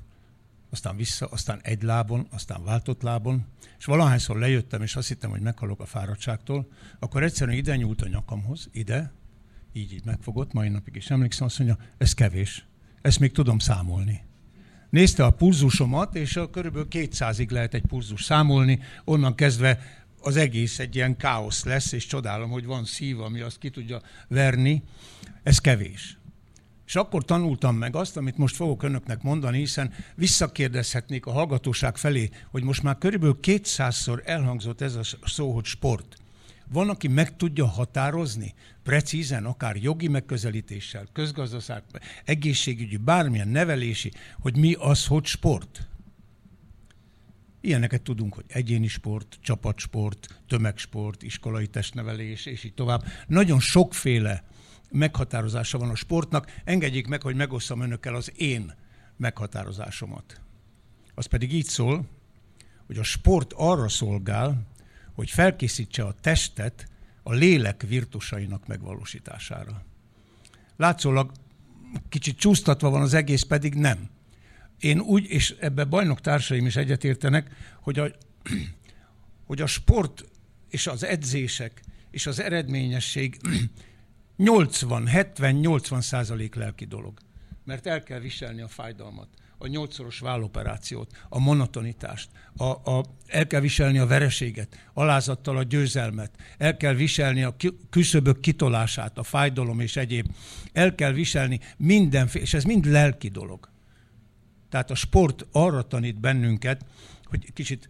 [SPEAKER 3] aztán vissza, aztán egy lábon, aztán váltott lábon, és valahányszor lejöttem, és azt hittem, hogy meghalok a fáradtságtól, akkor egyszerűen ide nyúlt a nyakamhoz, ide, így, így megfogott, mai napig is emlékszem, azt mondja, ez kevés, ezt még tudom számolni. Nézte a pulzusomat, és a körülbelül 200-ig lehet egy pulzus számolni, onnan kezdve az egész egy ilyen káosz lesz, és csodálom, hogy van szív, ami azt ki tudja verni. Ez kevés. És akkor tanultam meg azt, amit most fogok önöknek mondani, hiszen visszakérdezhetnék a hallgatóság felé, hogy most már körülbelül 200-szor elhangzott ez a szó, hogy sport. Van, aki meg tudja határozni precízen, akár jogi megközelítéssel, közgazdaság, egészségügyi, bármilyen nevelési, hogy mi az, hogy sport. Ilyeneket tudunk, hogy egyéni sport, csapatsport, tömegsport, iskolai testnevelés, és így tovább. Nagyon sokféle meghatározása van a sportnak. Engedjék meg, hogy megosszam önökkel az én meghatározásomat. Az pedig így szól, hogy a sport arra szolgál, hogy felkészítse a testet a lélek virtusainak megvalósítására. Látszólag kicsit csúsztatva van az egész, pedig nem. Én úgy, és ebbe bajnok társaim is egyetértenek, hogy a, hogy a sport és az edzések és az eredményesség 80, 70, 80 százalék lelki dolog. Mert el kell viselni a fájdalmat a nyolcszoros válloperációt, a monotonitást, a, a, el kell viselni a vereséget, alázattal a győzelmet, el kell viselni a küszöbök kitolását, a fájdalom és egyéb. El kell viselni mindenféle, és ez mind lelki dolog. Tehát a sport arra tanít bennünket, hogy kicsit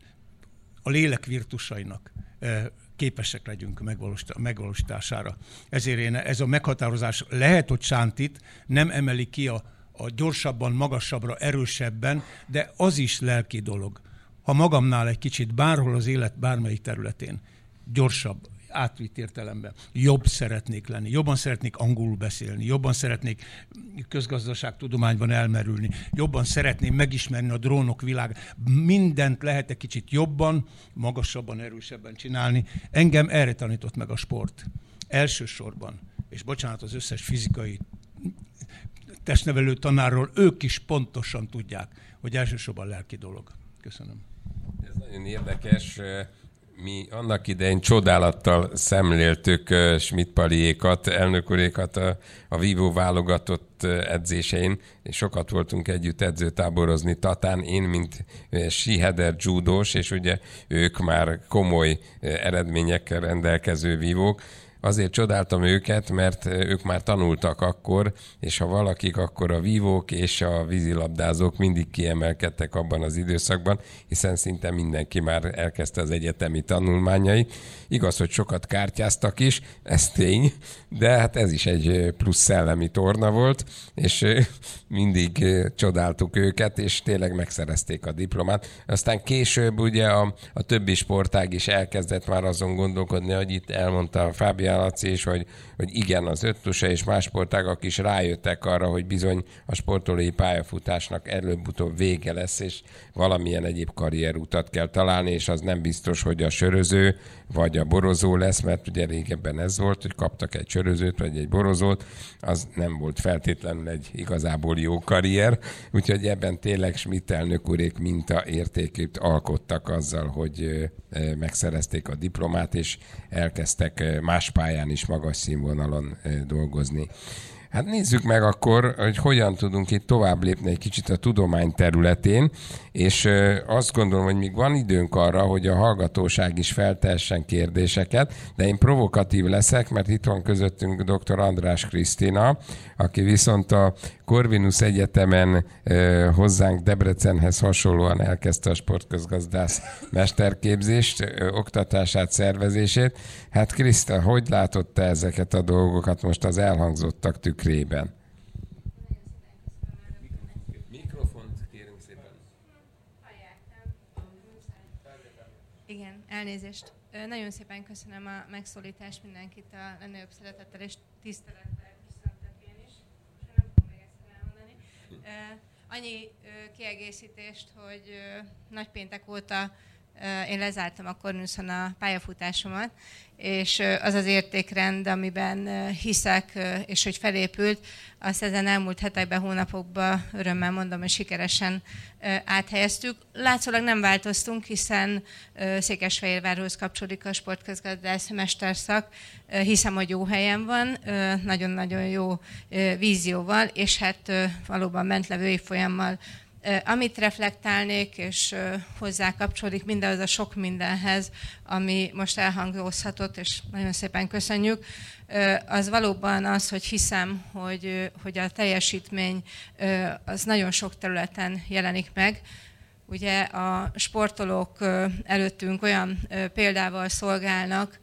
[SPEAKER 3] a lélek virtusainak eh, képesek legyünk megvalósítására. Ezért én ez a meghatározás lehet, hogy sántít, nem emeli ki a a gyorsabban, magasabbra, erősebben, de az is lelki dolog. Ha magamnál egy kicsit bárhol az élet bármelyik területén gyorsabb, átvitt értelemben. Jobb szeretnék lenni, jobban szeretnék angolul beszélni, jobban szeretnék közgazdaságtudományban elmerülni, jobban szeretném megismerni a drónok világ. Mindent lehet egy kicsit jobban, magasabban, erősebben csinálni. Engem erre tanított meg a sport. Elsősorban, és bocsánat az összes fizikai testnevelő tanárról, ők is pontosan tudják, hogy elsősorban lelki dolog. Köszönöm.
[SPEAKER 1] Ez nagyon érdekes. mi annak idején csodálattal szemléltük Schmidt Paliékat, elnökurékat a, a Vivo válogatott edzésein, és sokat voltunk együtt edzőtáborozni Tatán, én, mint Siheder judós, és ugye ők már komoly eredményekkel rendelkező vívók, azért csodáltam őket, mert ők már tanultak akkor, és ha valakik, akkor a vívók és a vízilabdázók mindig kiemelkedtek abban az időszakban, hiszen szinte mindenki már elkezdte az egyetemi tanulmányai. Igaz, hogy sokat kártyáztak is, ez tény, de hát ez is egy plusz szellemi torna volt, és mindig csodáltuk őket, és tényleg megszerezték a diplomát. Aztán később ugye a, a többi sportág is elkezdett már azon gondolkodni, hogy itt elmondta Fábia Laci is, hogy, hogy igen, az öttusa és más sportágak is rájöttek arra, hogy bizony a sportolói pályafutásnak előbb-utóbb vége lesz, és valamilyen egyéb karrierutat kell találni, és az nem biztos, hogy a söröző vagy a borozó lesz, mert ugye régebben ez volt, hogy kaptak egy sörözőt vagy egy borozót, az nem volt feltétlenül egy igazából jó karrier, úgyhogy ebben tényleg Schmidt elnök úrék értékét alkottak azzal, hogy megszerezték a diplomát, és elkezdtek más pályán is magas színvonalon dolgozni. Hát nézzük meg akkor, hogy hogyan tudunk itt tovább lépni egy kicsit a tudomány területén, és azt gondolom, hogy még van időnk arra, hogy a hallgatóság is feltessen kérdéseket, de én provokatív leszek, mert itt van közöttünk dr. András Krisztina, aki viszont a Corvinus Egyetemen hozzánk Debrecenhez hasonlóan elkezdte a sportközgazdász mesterképzést, oktatását, szervezését. Hát Kriszta, hogy látott te ezeket a dolgokat most az elhangzottak tükrében?
[SPEAKER 7] Igen, elnézést. Nagyon szépen köszönöm a megszólítást mindenkit a legnagyobb szeretettel és tisztelettel Annyi kiegészítést, hogy nagypéntek óta én lezártam a Cornuson a pályafutásomat, és az az értékrend, amiben hiszek, és hogy felépült, azt ezen elmúlt hetekben, hónapokban örömmel mondom, hogy sikeresen áthelyeztük. Látszólag nem változtunk, hiszen Székesfehérvárhoz kapcsolódik a sportközgazdász mesterszak. Hiszem, hogy jó helyen van, nagyon-nagyon jó vízióval, és hát valóban mentlevő évfolyammal amit reflektálnék, és hozzá kapcsolódik mindaz a sok mindenhez, ami most elhangozhatott, és nagyon szépen köszönjük, az valóban az, hogy hiszem, hogy, hogy a teljesítmény az nagyon sok területen jelenik meg. Ugye a sportolók előttünk olyan példával szolgálnak,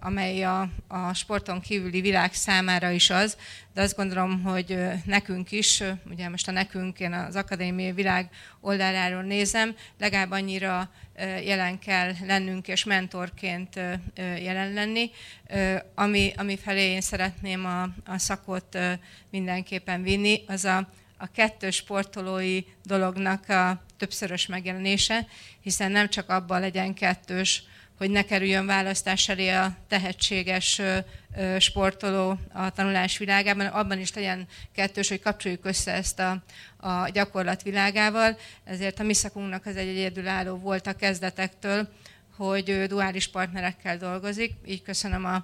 [SPEAKER 7] amely a, a sporton kívüli világ számára is az, de azt gondolom, hogy nekünk is, ugye most a nekünk, én az akadémiai világ oldaláról nézem, legalább annyira jelen kell lennünk és mentorként jelen lenni, ami, ami felé én szeretném a, a szakot mindenképpen vinni, az a, a kettős sportolói dolognak a többszörös megjelenése, hiszen nem csak abban legyen kettős, hogy ne kerüljön választás elé a tehetséges sportoló a tanulás világában, abban is legyen kettős, hogy kapcsoljuk össze ezt a, a gyakorlat világával. Ezért a mi szakunknak az egy egyedülálló volt a kezdetektől, hogy duális partnerekkel dolgozik. Így köszönöm a,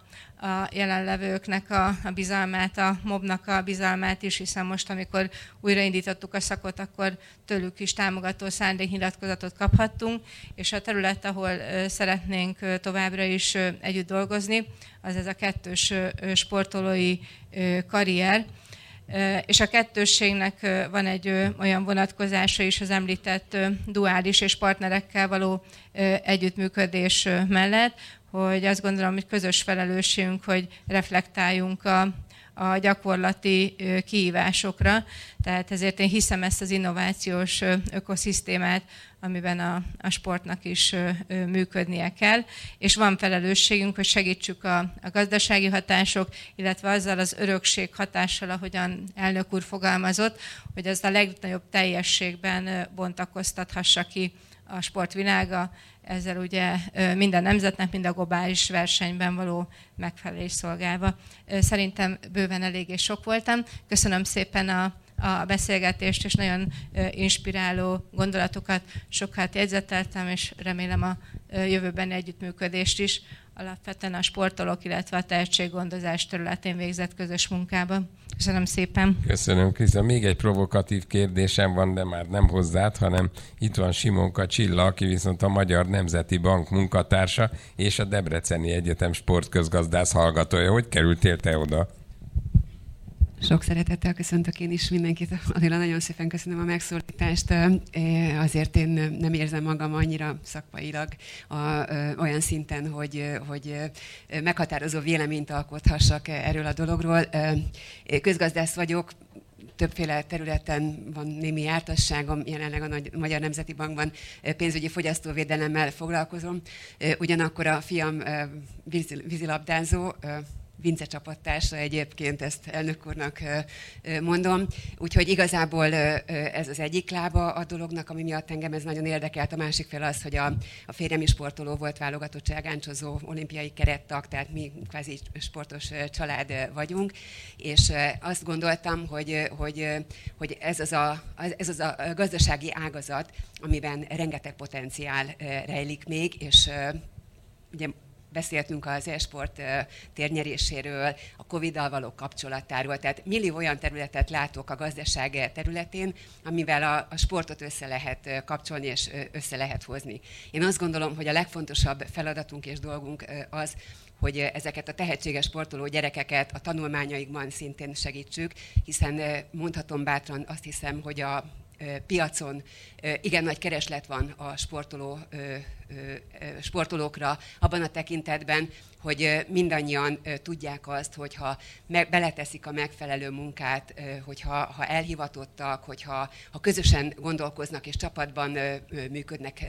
[SPEAKER 7] a jelenlevőknek a, a bizalmát, a mobnak a bizalmát is, hiszen most, amikor újraindítottuk a szakot, akkor tőlük is támogató szándéknyilatkozatot kaphattunk, és a terület, ahol szeretnénk továbbra is együtt dolgozni, az ez a kettős sportolói karrier. És a kettősségnek van egy olyan vonatkozása is az említett duális és partnerekkel való együttműködés mellett, hogy azt gondolom, hogy közös felelősségünk, hogy reflektáljunk a, a gyakorlati kihívásokra. Tehát ezért én hiszem ezt az innovációs ökoszisztémát, amiben a, a sportnak is működnie kell, és van felelősségünk, hogy segítsük a, a gazdasági hatások, illetve azzal az örökség hatással, ahogyan elnök úr fogalmazott, hogy ez a legnagyobb teljességben bontakoztathassa ki a sportvilága, ezzel ugye minden nemzetnek, mind a globális versenyben való megfelelés szolgálva. Szerintem bőven elég és sok voltam. Köszönöm szépen a, a beszélgetést, és nagyon inspiráló gondolatokat sokat jegyzeteltem, és remélem a jövőben együttműködést is alapvetően a sportolók, illetve a tehetséggondozás területén végzett közös munkában. Köszönöm szépen.
[SPEAKER 1] Köszönöm, Kriszta. Még egy provokatív kérdésem van, de már nem hozzád, hanem itt van Simonka Csilla, aki viszont a Magyar Nemzeti Bank munkatársa és a Debreceni Egyetem sportközgazdász hallgatója. Hogy kerültél te oda?
[SPEAKER 8] Sok szeretettel köszöntök én is mindenkit. Adéla, nagyon szépen köszönöm a megszólítást. Azért én nem érzem magam annyira szakmailag olyan szinten, hogy, hogy meghatározó véleményt alkothassak erről a dologról. Közgazdász vagyok, többféle területen van némi jártasságom, jelenleg a Nagy, Magyar Nemzeti Bankban pénzügyi fogyasztóvédelemmel foglalkozom. Ugyanakkor a fiam vízilabdázó, Vince csapattársa egyébként, ezt elnök úrnak mondom. Úgyhogy igazából ez az egyik lába a dolognak, ami miatt engem ez nagyon érdekelt. A másik fel az, hogy a, a férjem is sportoló volt, válogatott ságáncsozó, olimpiai kerettag, tehát mi kvázi sportos család vagyunk, és azt gondoltam, hogy, hogy, hogy ez, az a, ez az a gazdasági ágazat, amiben rengeteg potenciál rejlik még, és ugye beszéltünk az e-sport térnyeréséről, a Covid-dal való kapcsolatáról, tehát millió olyan területet látok a gazdaság területén, amivel a, a sportot össze lehet kapcsolni és össze lehet hozni. Én azt gondolom, hogy a legfontosabb feladatunk és dolgunk az, hogy ezeket a tehetséges sportoló gyerekeket a tanulmányaikban szintén segítsük, hiszen mondhatom bátran azt hiszem, hogy a piacon igen nagy kereslet van a sportoló sportolókra abban a tekintetben, hogy mindannyian tudják azt, hogyha beleteszik a megfelelő munkát, hogyha ha elhivatottak, hogyha ha közösen gondolkoznak és csapatban működnek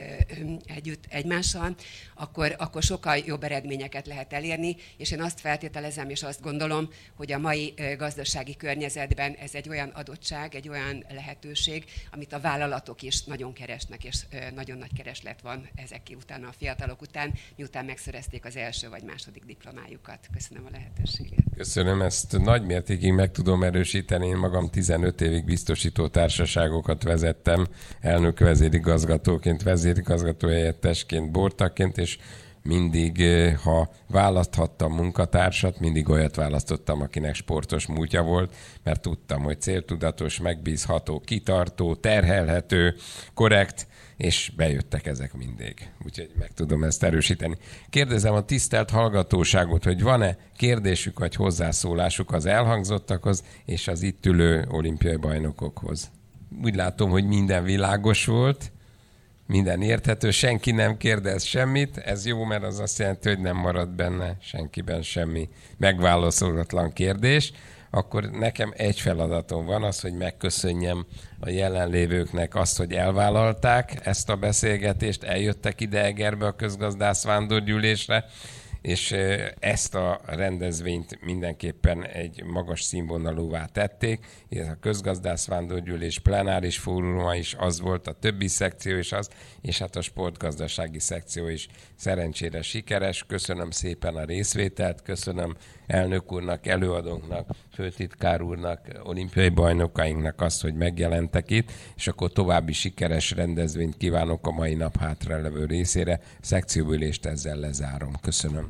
[SPEAKER 8] együtt egymással, akkor, akkor sokkal jobb eredményeket lehet elérni, és én azt feltételezem és azt gondolom, hogy a mai gazdasági környezetben ez egy olyan adottság, egy olyan lehetőség, amit a vállalatok is nagyon keresnek, és nagyon nagy kereslet van ezek utána a fiatalok után, miután megszerezték az első vagy második diplomájukat. Köszönöm a lehetőséget.
[SPEAKER 1] Köszönöm, ezt nagy mértékig meg tudom erősíteni. Én magam 15 évig biztosító társaságokat vezettem, elnök vezérigazgatóként, vezérigazgató helyettesként, bortaként, és mindig, eh, ha választhattam munkatársat, mindig olyat választottam, akinek sportos múltja volt, mert tudtam, hogy céltudatos, megbízható, kitartó, terhelhető, korrekt, és bejöttek ezek mindig. Úgyhogy meg tudom ezt erősíteni. Kérdezem a tisztelt hallgatóságot, hogy van-e kérdésük vagy hozzászólásuk az elhangzottakhoz és az itt ülő olimpiai bajnokokhoz. Úgy látom, hogy minden világos volt, minden érthető, senki nem kérdez semmit, ez jó, mert az azt jelenti, hogy nem marad benne senkiben semmi megválaszolatlan kérdés akkor nekem egy feladatom van az, hogy megköszönjem a jelenlévőknek azt, hogy elvállalták ezt a beszélgetést, eljöttek ide Egerbe a közgazdász vándorgyűlésre, és ezt a rendezvényt mindenképpen egy magas színvonalúvá tették. Ez a közgazdász vándorgyűlés plenáris fóruma is az volt, a többi szekció is az, és hát a sportgazdasági szekció is szerencsére sikeres. Köszönöm szépen a részvételt, köszönöm elnök úrnak, előadónknak, főtitkár úrnak, olimpiai bajnokainknak azt, hogy megjelentek itt, és akkor további sikeres rendezvényt kívánok a mai nap hátralevő részére. Szekcióülést ezzel lezárom. Köszönöm.